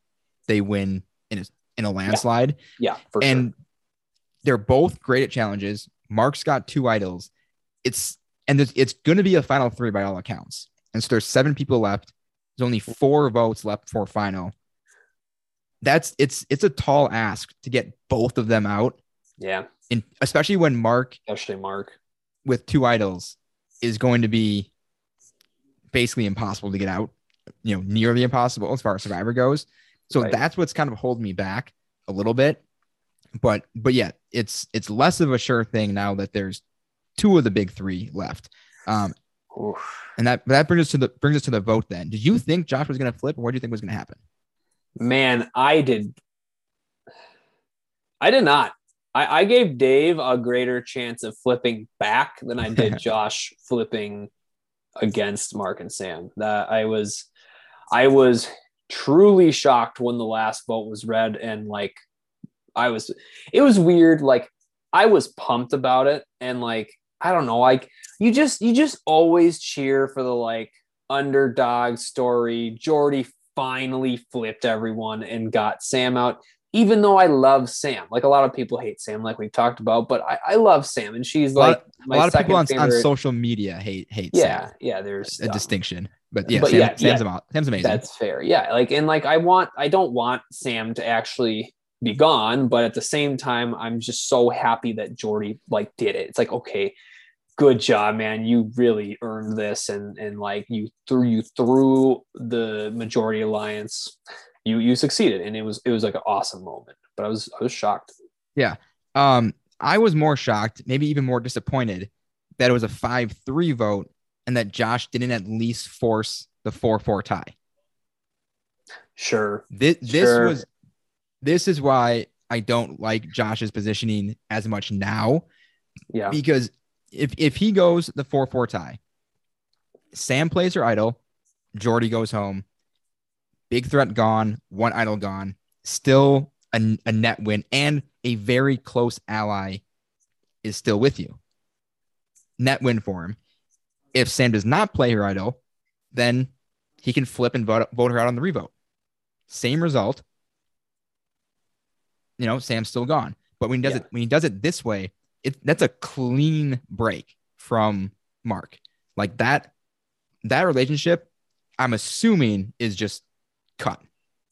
they win in a in a landslide. yeah, for and sure. they're both great at challenges. Mark's got two idols. It's and it's going to be a final three by all accounts. And so there's seven people left. There's only four votes left for final. That's it's it's a tall ask to get both of them out, Yeah, and especially when Mark especially Mark. with two idols is going to be basically impossible to get out. You know, nearly impossible as far as Survivor goes. So Right. that's what's kind of holding me back a little bit. But but yeah, it's it's less of a sure thing now that there's two of the big three left. Um, Oof. and that that brings us to the brings us to the vote. Then, did you think Josh was going to flip, or what do you think was going to happen? Man, I did. I did not. I, I gave Dave a greater chance of flipping back than I did Josh flipping against Mark and Sam. That I was, I was truly shocked when the last vote was read, and like, I was, it was weird. Like, I was pumped about it, and like, I don't know, like, you just, you just always cheer for the like underdog story. Jordy finally flipped everyone and got Sam out. Even though I love Sam, like a lot of people hate Sam, like we've talked about, but I, I love Sam, and she's A lot- like A lot of people on, on social media hate hate Yeah, Sam. yeah. There's a um, distinction. But yeah, but Sam, yeah, Sam's, yeah. Sam's amazing. That's fair. Yeah, like and like I want I don't want Sam to actually be gone, but at the same time, I'm just so happy that Jordy like did it. It's like okay, good job, man. You really earned this, and and like you threw you through the majority alliance, you you succeeded, and it was it was like an awesome moment. But I was I was shocked. Yeah. Um, I was more shocked, maybe even more disappointed that it was a 5 3 vote and that Josh didn't at least force the 4 4 tie. Sure. This, this Sure. was this is why I don't like Josh's positioning as much now Yeah. because if if he goes the 4-4 tie, Sam plays her idol, Jordy goes home, big threat gone, one idol gone, still a, a net win and a very close ally is still with you. Net win for him. If Sam does not play her idol, then he can flip and vote, vote her out on the revote. Same result. You know, Sam's still gone. But when he does Yeah. it, when he does it this way, it that's a clean break from Mark. Like that, that relationship, I'm assuming is just cut.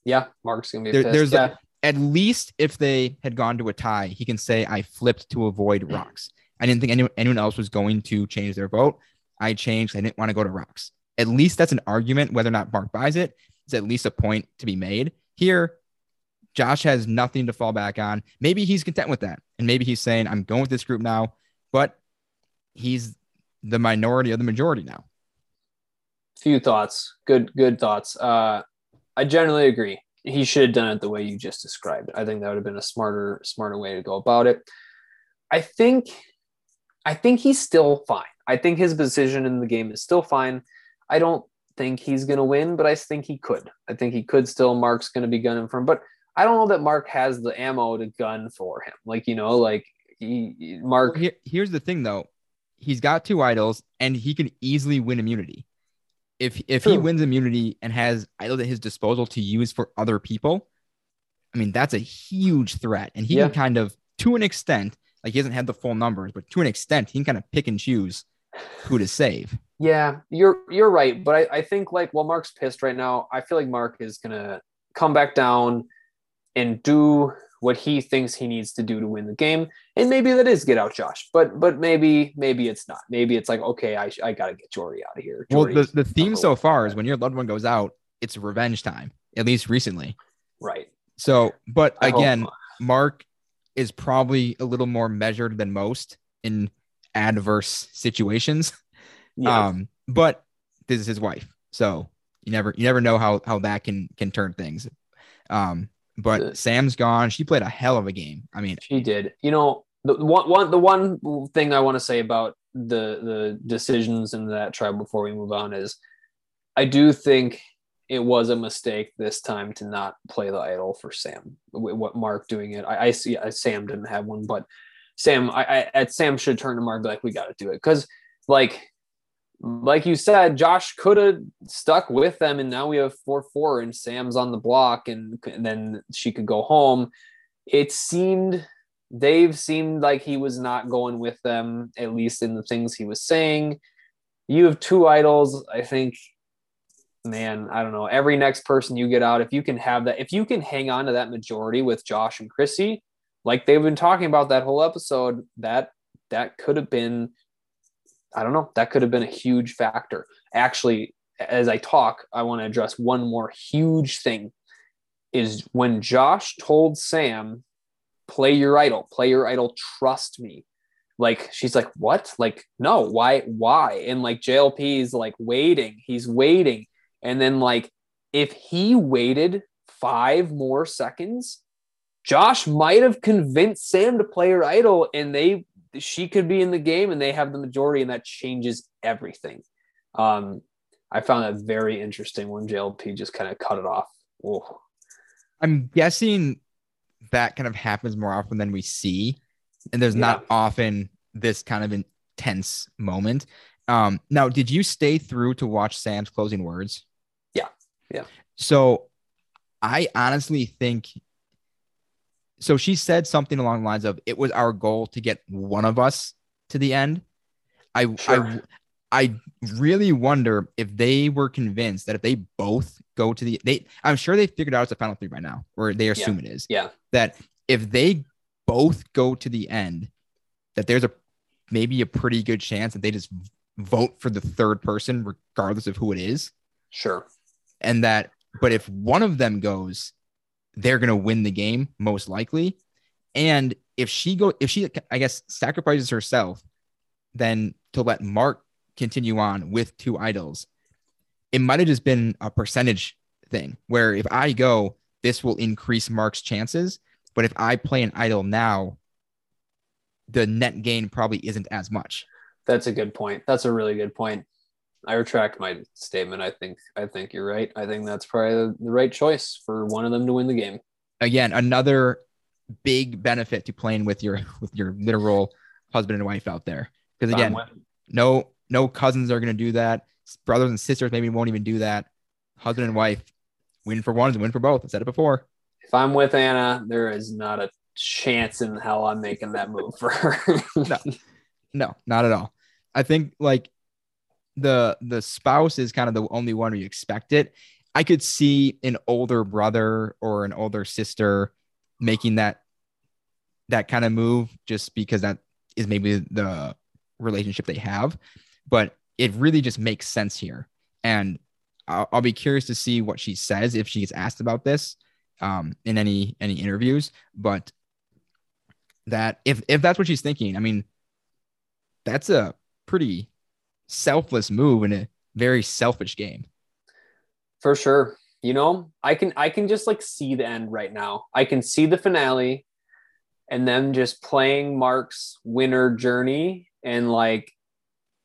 Yeah. Mark's gonna be There- there's yeah. At least if they had gone to a tie, he can say, I flipped to avoid rocks. I didn't think anyone, anyone else was going to change their vote. I changed. I didn't want to go to rocks. At least that's an argument. Whether or not Mark buys it is at least a point to be made. Here, Josh has nothing to fall back on. Maybe he's content with that. And maybe he's saying, I'm going with this group now, but he's the minority of the majority now. few thoughts. Good, good thoughts. Uh, I generally agree. He should have done it the way you just described. I think that would have been a smarter, smarter way to go about it. I think, I think he's still fine. I think his position in the game is still fine. I don't think he's going to win, but I think he could. I think he could still. Mark's going to be gunning for him, but I don't know that Mark has the ammo to gun for him. Like you know, like he, Mark. Here, here's the thing though. He's got two idols and he can easily win immunity. If if he wins immunity and has idols at his disposal to use for other people, I mean that's a huge threat. And he Yeah. can kind of, to an extent, like he hasn't had the full numbers, but to an extent, he can kind of pick and choose who to save. Yeah, you're you're right, but I, I think like while Mark's pissed right now, I feel like Mark is gonna come back down and do what he thinks he needs to do to win the game, and maybe that is get out Josh, but but maybe maybe it's not. Maybe it's like okay, I I gotta get Jordy out of here. Well, the, the theme so far is when your loved one goes out, it's revenge time, at least recently. right. So, but I again, not. Mark is probably a little more measured than most in adverse situations. yeah, Um, but this is his wife, so you never you never know how how that can can turn things. Um, but The- Sam's gone. She played a hell of a game. I mean, She did. You know, the one, one the one thing I want to say about the the decisions in that trial before we move on is, I do think it was a mistake this time to not play the idol for Sam. Wh- What Mark doing it? I, I see. I, Sam didn't have one, but Sam, I, I at Sam should turn to Mark like, we got to do it because, like, like you said, Josh could have stuck with them, and now we have four four, and Sam's on the block, and, and then she could go home. It seemed Dave seemed like he was not going with them, at least in the things he was saying. You have two idols. I think, man, I don't know. Every next person you get out, if you can have that, if you can hang on to that majority with Josh and Chrissy, like they've been talking about that whole episode, that that could have been, I don't know, that could have been a huge factor. Actually, as I talk, I want to address one more huge thing is when Josh told Sam play your idol play your idol trust me. Like she's like what? Like no why why? And like jlp is like waiting. He's waiting. And then like if he waited five more seconds josh might have convinced sam to play her idol and they she could be in the game and they have the majority and that changes everything um i found that very interesting when jlp just kind of cut it off Whoa. I'm guessing that kind of happens more often than we see, and there's not often this kind of intense moment. Um, now, did you stay through to watch Sam's closing words? Yeah. Yeah. So, I honestly think. So she said something along the lines of, "It was our goal to get one of us to the end." I, Sure. I, I really wonder if they were convinced that if they both go to the they I'm sure they figured out it's a final three by now, or they assume it is. Yeah. That if they both go to the end, that there's a maybe a pretty good chance that they just vote for the third person, regardless of who it is. Sure. And that, but if one of them goes, they're gonna win the game, most likely. And if she go if she I guess sacrifices herself, then to let Mark continue on with two idols, it might have just been a percentage thing where if I go, this will increase Mark's chances. But if I play an idol now, the net gain probably isn't as much. That's a good point. That's a really good point. I retract my statement. I think I think you're right. I think that's probably the, right choice for one of them to win the game. Again, another big benefit to playing with your with your literal husband and wife out there. Because again, no no cousins are going to do that. Brothers and sisters maybe won't even do that. Husband and wife, win for one is win for both. I said it before. If I'm with Anna, there is not a chance in hell I'm making that move for her. no, no, not at all. I think like the the spouse is kind of the only one you expect it. I could see an older brother or an older sister making that that kind of move just because that is maybe the relationship they have, but it really just makes sense here. And I'll, I'll be curious to see what she says if she gets asked about this um, in any any interviews. But that if if that's what she's thinking, I mean, that's a pretty selfless move in a very selfish game. For sure. You know, I can I can just like see the end right now. I can see the finale and then just playing Mark's winner journey and like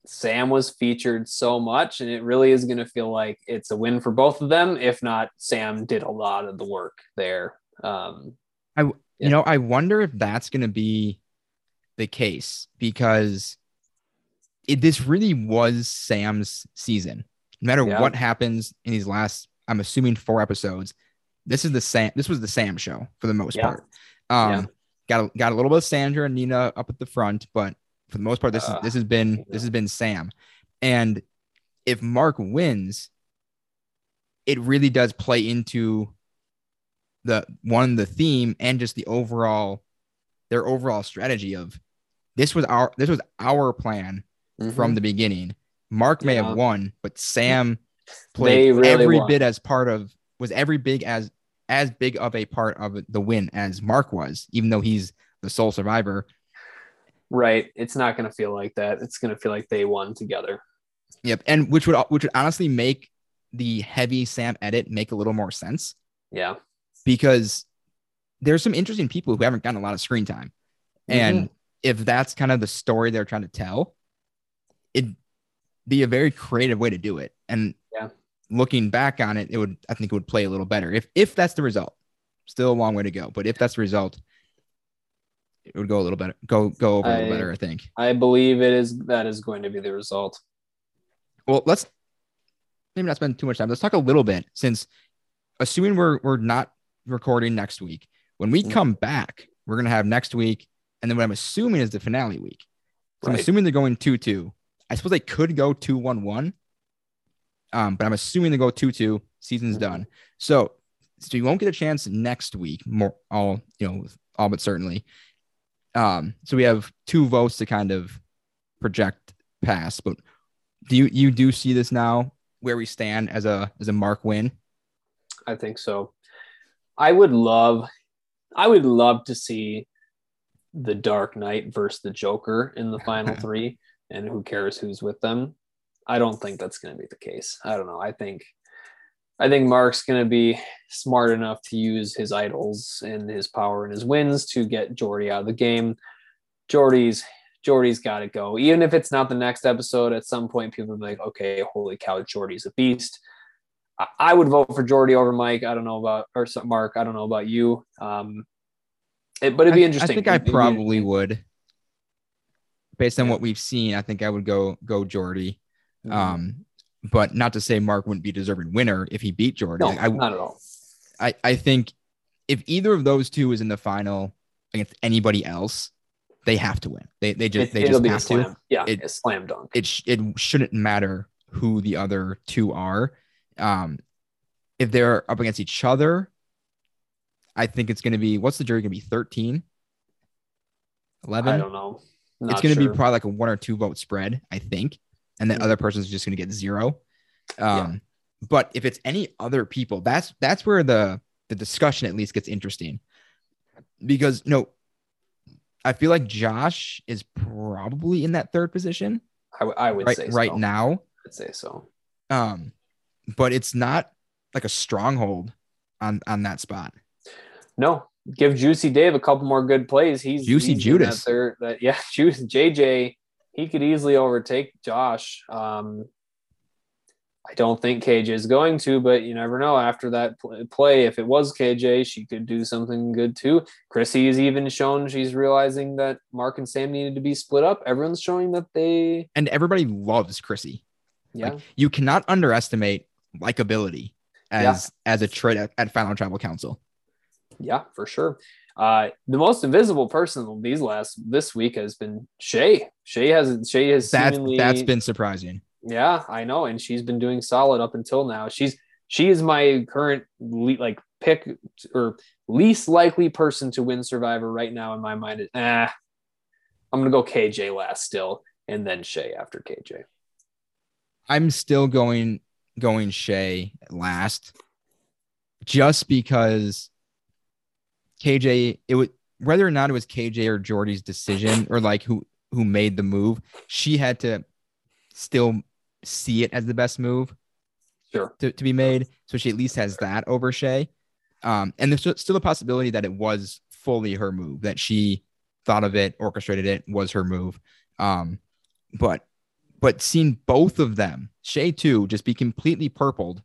Sam was featured so much and it really is going to feel like it's a win for both of them if not Sam did a lot of the work there. Um I you yeah. know, I wonder if that's going to be the case because it, this really was Sam's season. No matter yeah. what happens in these last, I'm assuming four episodes, this is the Sam. This was the Sam show for the most yeah. part. Um, yeah. got a, got a little bit of Sandra and Nina up at the front, but for the most part, this uh, is this has been this has been Sam. And if Mark wins, it really does play into the one the theme and just the overall their overall strategy of this was our this was our plan mm-hmm. from the beginning. Mark may yeah. have won, but Sam played really every won. bit as part of was every big as as big of a part of the win as Mark was, even though he's the sole survivor. Right. It's not going to feel like that. It's going to feel like they won together. Yep. And which would which would honestly make the heavy Sam edit make a little more sense. Yeah. Because there's some interesting people who haven't gotten a lot of screen time. Mm-hmm. And if that's kind of the story they're trying to tell, it'd be a very creative way to do it. And yeah, looking back on it, it would I think it would play a little better if if that's the result. Still a long way to go, but if that's the result, it would go a little better. Go go over I, a little better, I think. I believe it is that is going to be the result. Well, let's maybe not spend too much time. Let's talk a little bit since assuming we're we're not recording next week. When we mm-hmm. come back, we're gonna have next week, and then what I'm assuming is the finale week. So right. I'm assuming they're going two two. I suppose they could go 2 1 1. Um, but I'm assuming they go 2 2. Season's mm-hmm. done. So, so you won't get a chance next week, more all, you know, all but certainly. Um, so we have two votes to kind of project past, but do you you do see this now where we stand as a as a mark win? I think so. I would love I would love to see the Dark Knight versus the Joker in the final three and who cares who's with them. I don't think that's going to be the case. I don't know. I think I think Mark's going to be smart enough to use his idols and his power and his wins to get Jordy out of the game. Jordy's Jordy's got to go. Even if it's not the next episode, at some point people will be like, okay, holy cow, Jordy's a beast. I, I would vote for Jordy over Mike. I don't know about or Mark. I don't know about you. Um, it, but it'd be interesting. I think I probably would based on what we've seen, I think I would go go Jordy. Mm-hmm. Um, but not to say Mark wouldn't be deserving winner if he beat Jordy. No, I, not at all. I, I think if either of those two is in the final against anybody else, they have to win. They they just it, they just have slam. to. Yeah, it, a slam dunk. It sh- it shouldn't matter who the other two are. Um, if they're up against each other, I think it's going to be what's the jury going to be 13 11 I don't know not it's going to sure. be probably like a one or two vote spread, I think, and then mm-hmm. other person's just going to get zero. Um, yeah. But if it's any other people, that's that's where the the discussion at least gets interesting, because you know I feel like Josh is probably in that third position I, w- I would right say right now. I'd say so. Um, but it's not like a stronghold on on that spot. No, give Juicy Dave a couple more good plays. He's Juicy he's Judas. That third, that, yeah, Juice JJ. He could easily overtake Josh. Um, I don't think KJ is going to, but you never know. After that play, if it was KJ, she could do something good too. Chrissy has even shown she's realizing that Mark and Sam needed to be split up. Everyone's showing that they, And everybody loves Chrissy. yeah, Like, you cannot underestimate likability as as a trait at, at Final Tribal Council. Yeah, for sure. Uh, the most invisible person these last this week has been Shay. Shay hasn't. Shay has That's seemingly that's been surprising. yeah, I know, and she's been doing solid up until now. She's she is my current le- like pick or least likely person to win Survivor right now in my mind. Ah, I'm gonna go KJ last still, and then Shay after KJ. I'm still going going Shay last, just because KJ. It would whether or not it was KJ or Jordy's decision or like who who made the move. She had to still see it as the best move Sure. to, to be made, so she at least has that over Shay. Um, and there's still a possibility that it was fully her move that she thought of it, orchestrated it, was her move. Um, but but seeing both of them, Shay too, just be completely purpled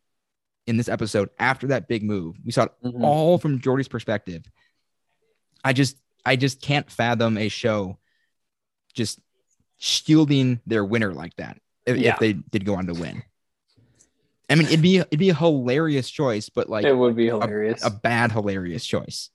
in this episode after that big move. We saw it Mhm. all from Jordy's perspective. I just I just can't fathom a show just shielding their winner like that if, Yeah. if they did go on to win. I mean, it'd be it'd be a hilarious choice, but like it would be hilarious. a bad hilarious choice.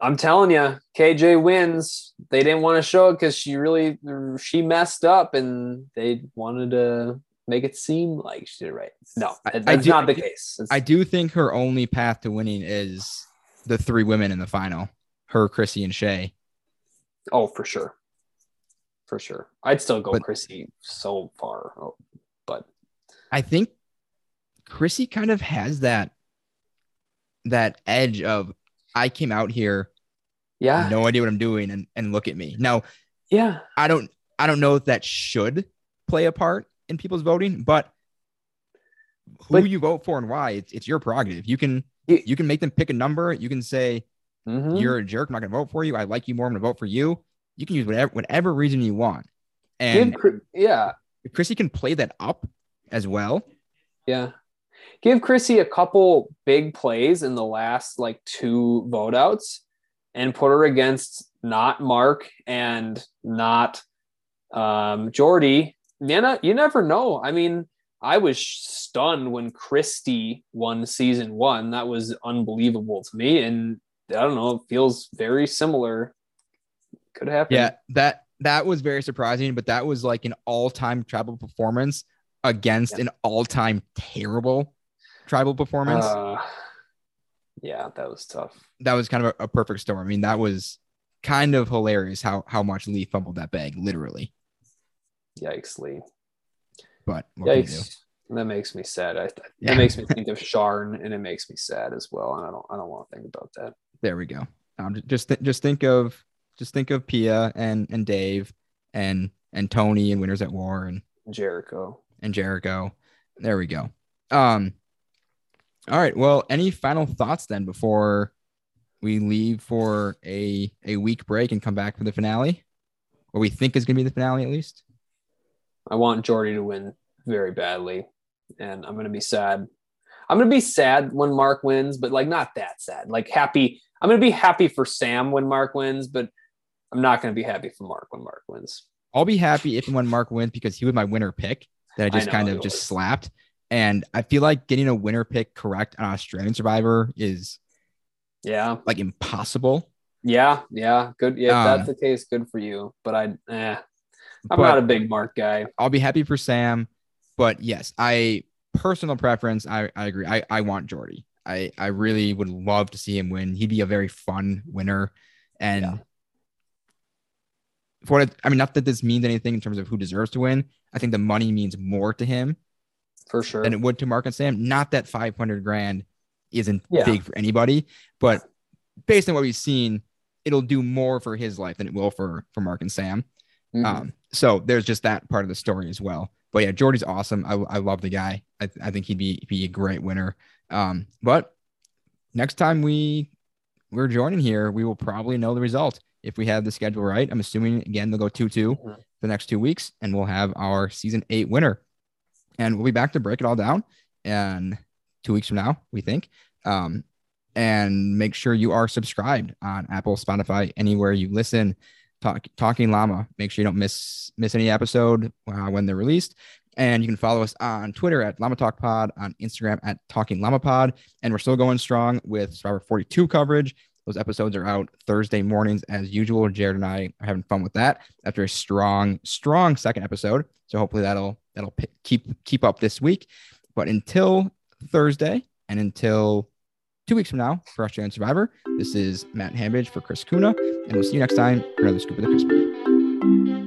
I'm telling you, KJ wins. They didn't want to show it because she really she messed up, and they wanted to make it seem like she did right. No, I- that's I do- not the case. It's- I do think her only path to winning is the three women in the final, her, Chrissy, and Shay. oh, for sure, for sure. I'd still go But- Chrissy so far, but I think Chrissy kind of has that that edge of I came out here, yeah, no idea what I'm doing, and and look at me. Now yeah, I don't I don't know if that should play a part in people's voting, but who But- you vote for and why, it's, it's your prerogative. You can You- you can make them pick a number. You can say Mhm. you're a jerk. I'm not gonna vote for you. I like you more. I'm gonna vote for you. You can use whatever whatever reason you want. And Give, yeah, Chrissy can play that up as well. Yeah. Give Chrissy a couple big plays in the last like two vote outs and put her against not Mark and not um Jordy. Know, you never know. I mean, I was stunned when Kristie won season one. That was unbelievable to me. And I don't know, it feels very similar. Could happen. Yeah, that that was very surprising, but that was like an all-time tribal performance against Yeah. an all-time terrible tribal performance. Uh, yeah, that was tough. that was kind of a, a perfect storm. I mean, that was kind of hilarious how how much Lee fumbled that bag, literally. Yikes, Lee. But what can do? Yikes. That makes me sad. I, Yeah. It makes me think of Sharn, and it makes me sad as well. And I don't, I don't want to think about that. There we go. Um, just th- just think of just think of Pia and and Dave and and Tony and Winners at War and Jericho. and Jericho. There we go. Um. All right. Well, any final thoughts then before we leave for a a week break and come back for the finale? What we think is going to be the finale, at least. I want Jordy to win very badly, and I'm gonna be sad. I'm gonna be sad when Mark wins, but like not that sad. Like happy. I'm gonna be happy for Sam when Mark wins, but I'm not gonna be happy for Mark when Mark wins. I'll be happy if and when Mark wins because he was my winner pick that I I just know kind of just was. slapped. And I feel like getting a winner pick correct on Australian Survivor is Yeah, like impossible. yeah, yeah. Good. Yeah, if Um, that's the case, good for you. But I, eh, I'm But- not a big Mark guy. I'll be happy for Sam, but yes, I personal preference. I, I agree. I, I want Jordy. I, I really would love to see him win. He'd be a very fun winner. And Yeah. for what I mean, not that this means anything in terms of who deserves to win. I think the money means more to him For sure. than it would to Mark and Sam. Not that 500 grand isn't Yeah. big for anybody, but based on what we've seen, it'll do more for his life than it will for for Mark and Sam. Mhm. Um, so there's just that part of the story as well. But yeah, Jordy's awesome. I, I love the guy. I, I think he'd be be a great winner. Um, but next time we we're joining here, we will probably know the result if we have the schedule right. I'm assuming again they'll go two two Mhm. the next two weeks, and we'll have our season eight winner. And we'll be back to break it all down. And two weeks from now, we think. Um, and make sure you are subscribed on Apple, Spotify, anywhere you listen. Talk, Talking Llama. Make sure you don't miss miss any episode uh, when they're released. And you can follow us on Twitter at Llama Talk Pod, on Instagram at Talking Llama Pod. And we're still going strong with Survivor 42 coverage. Those episodes are out Thursday mornings as usual. Jared and I are having fun with that after a strong, strong second episode. So hopefully that'll that'll p- keep keep up this week. But until Thursday and until two weeks from now for Australian Survivor, this is Matt Hambidge for Chris Kuna, and we'll see you next time for another scoop of the crispy.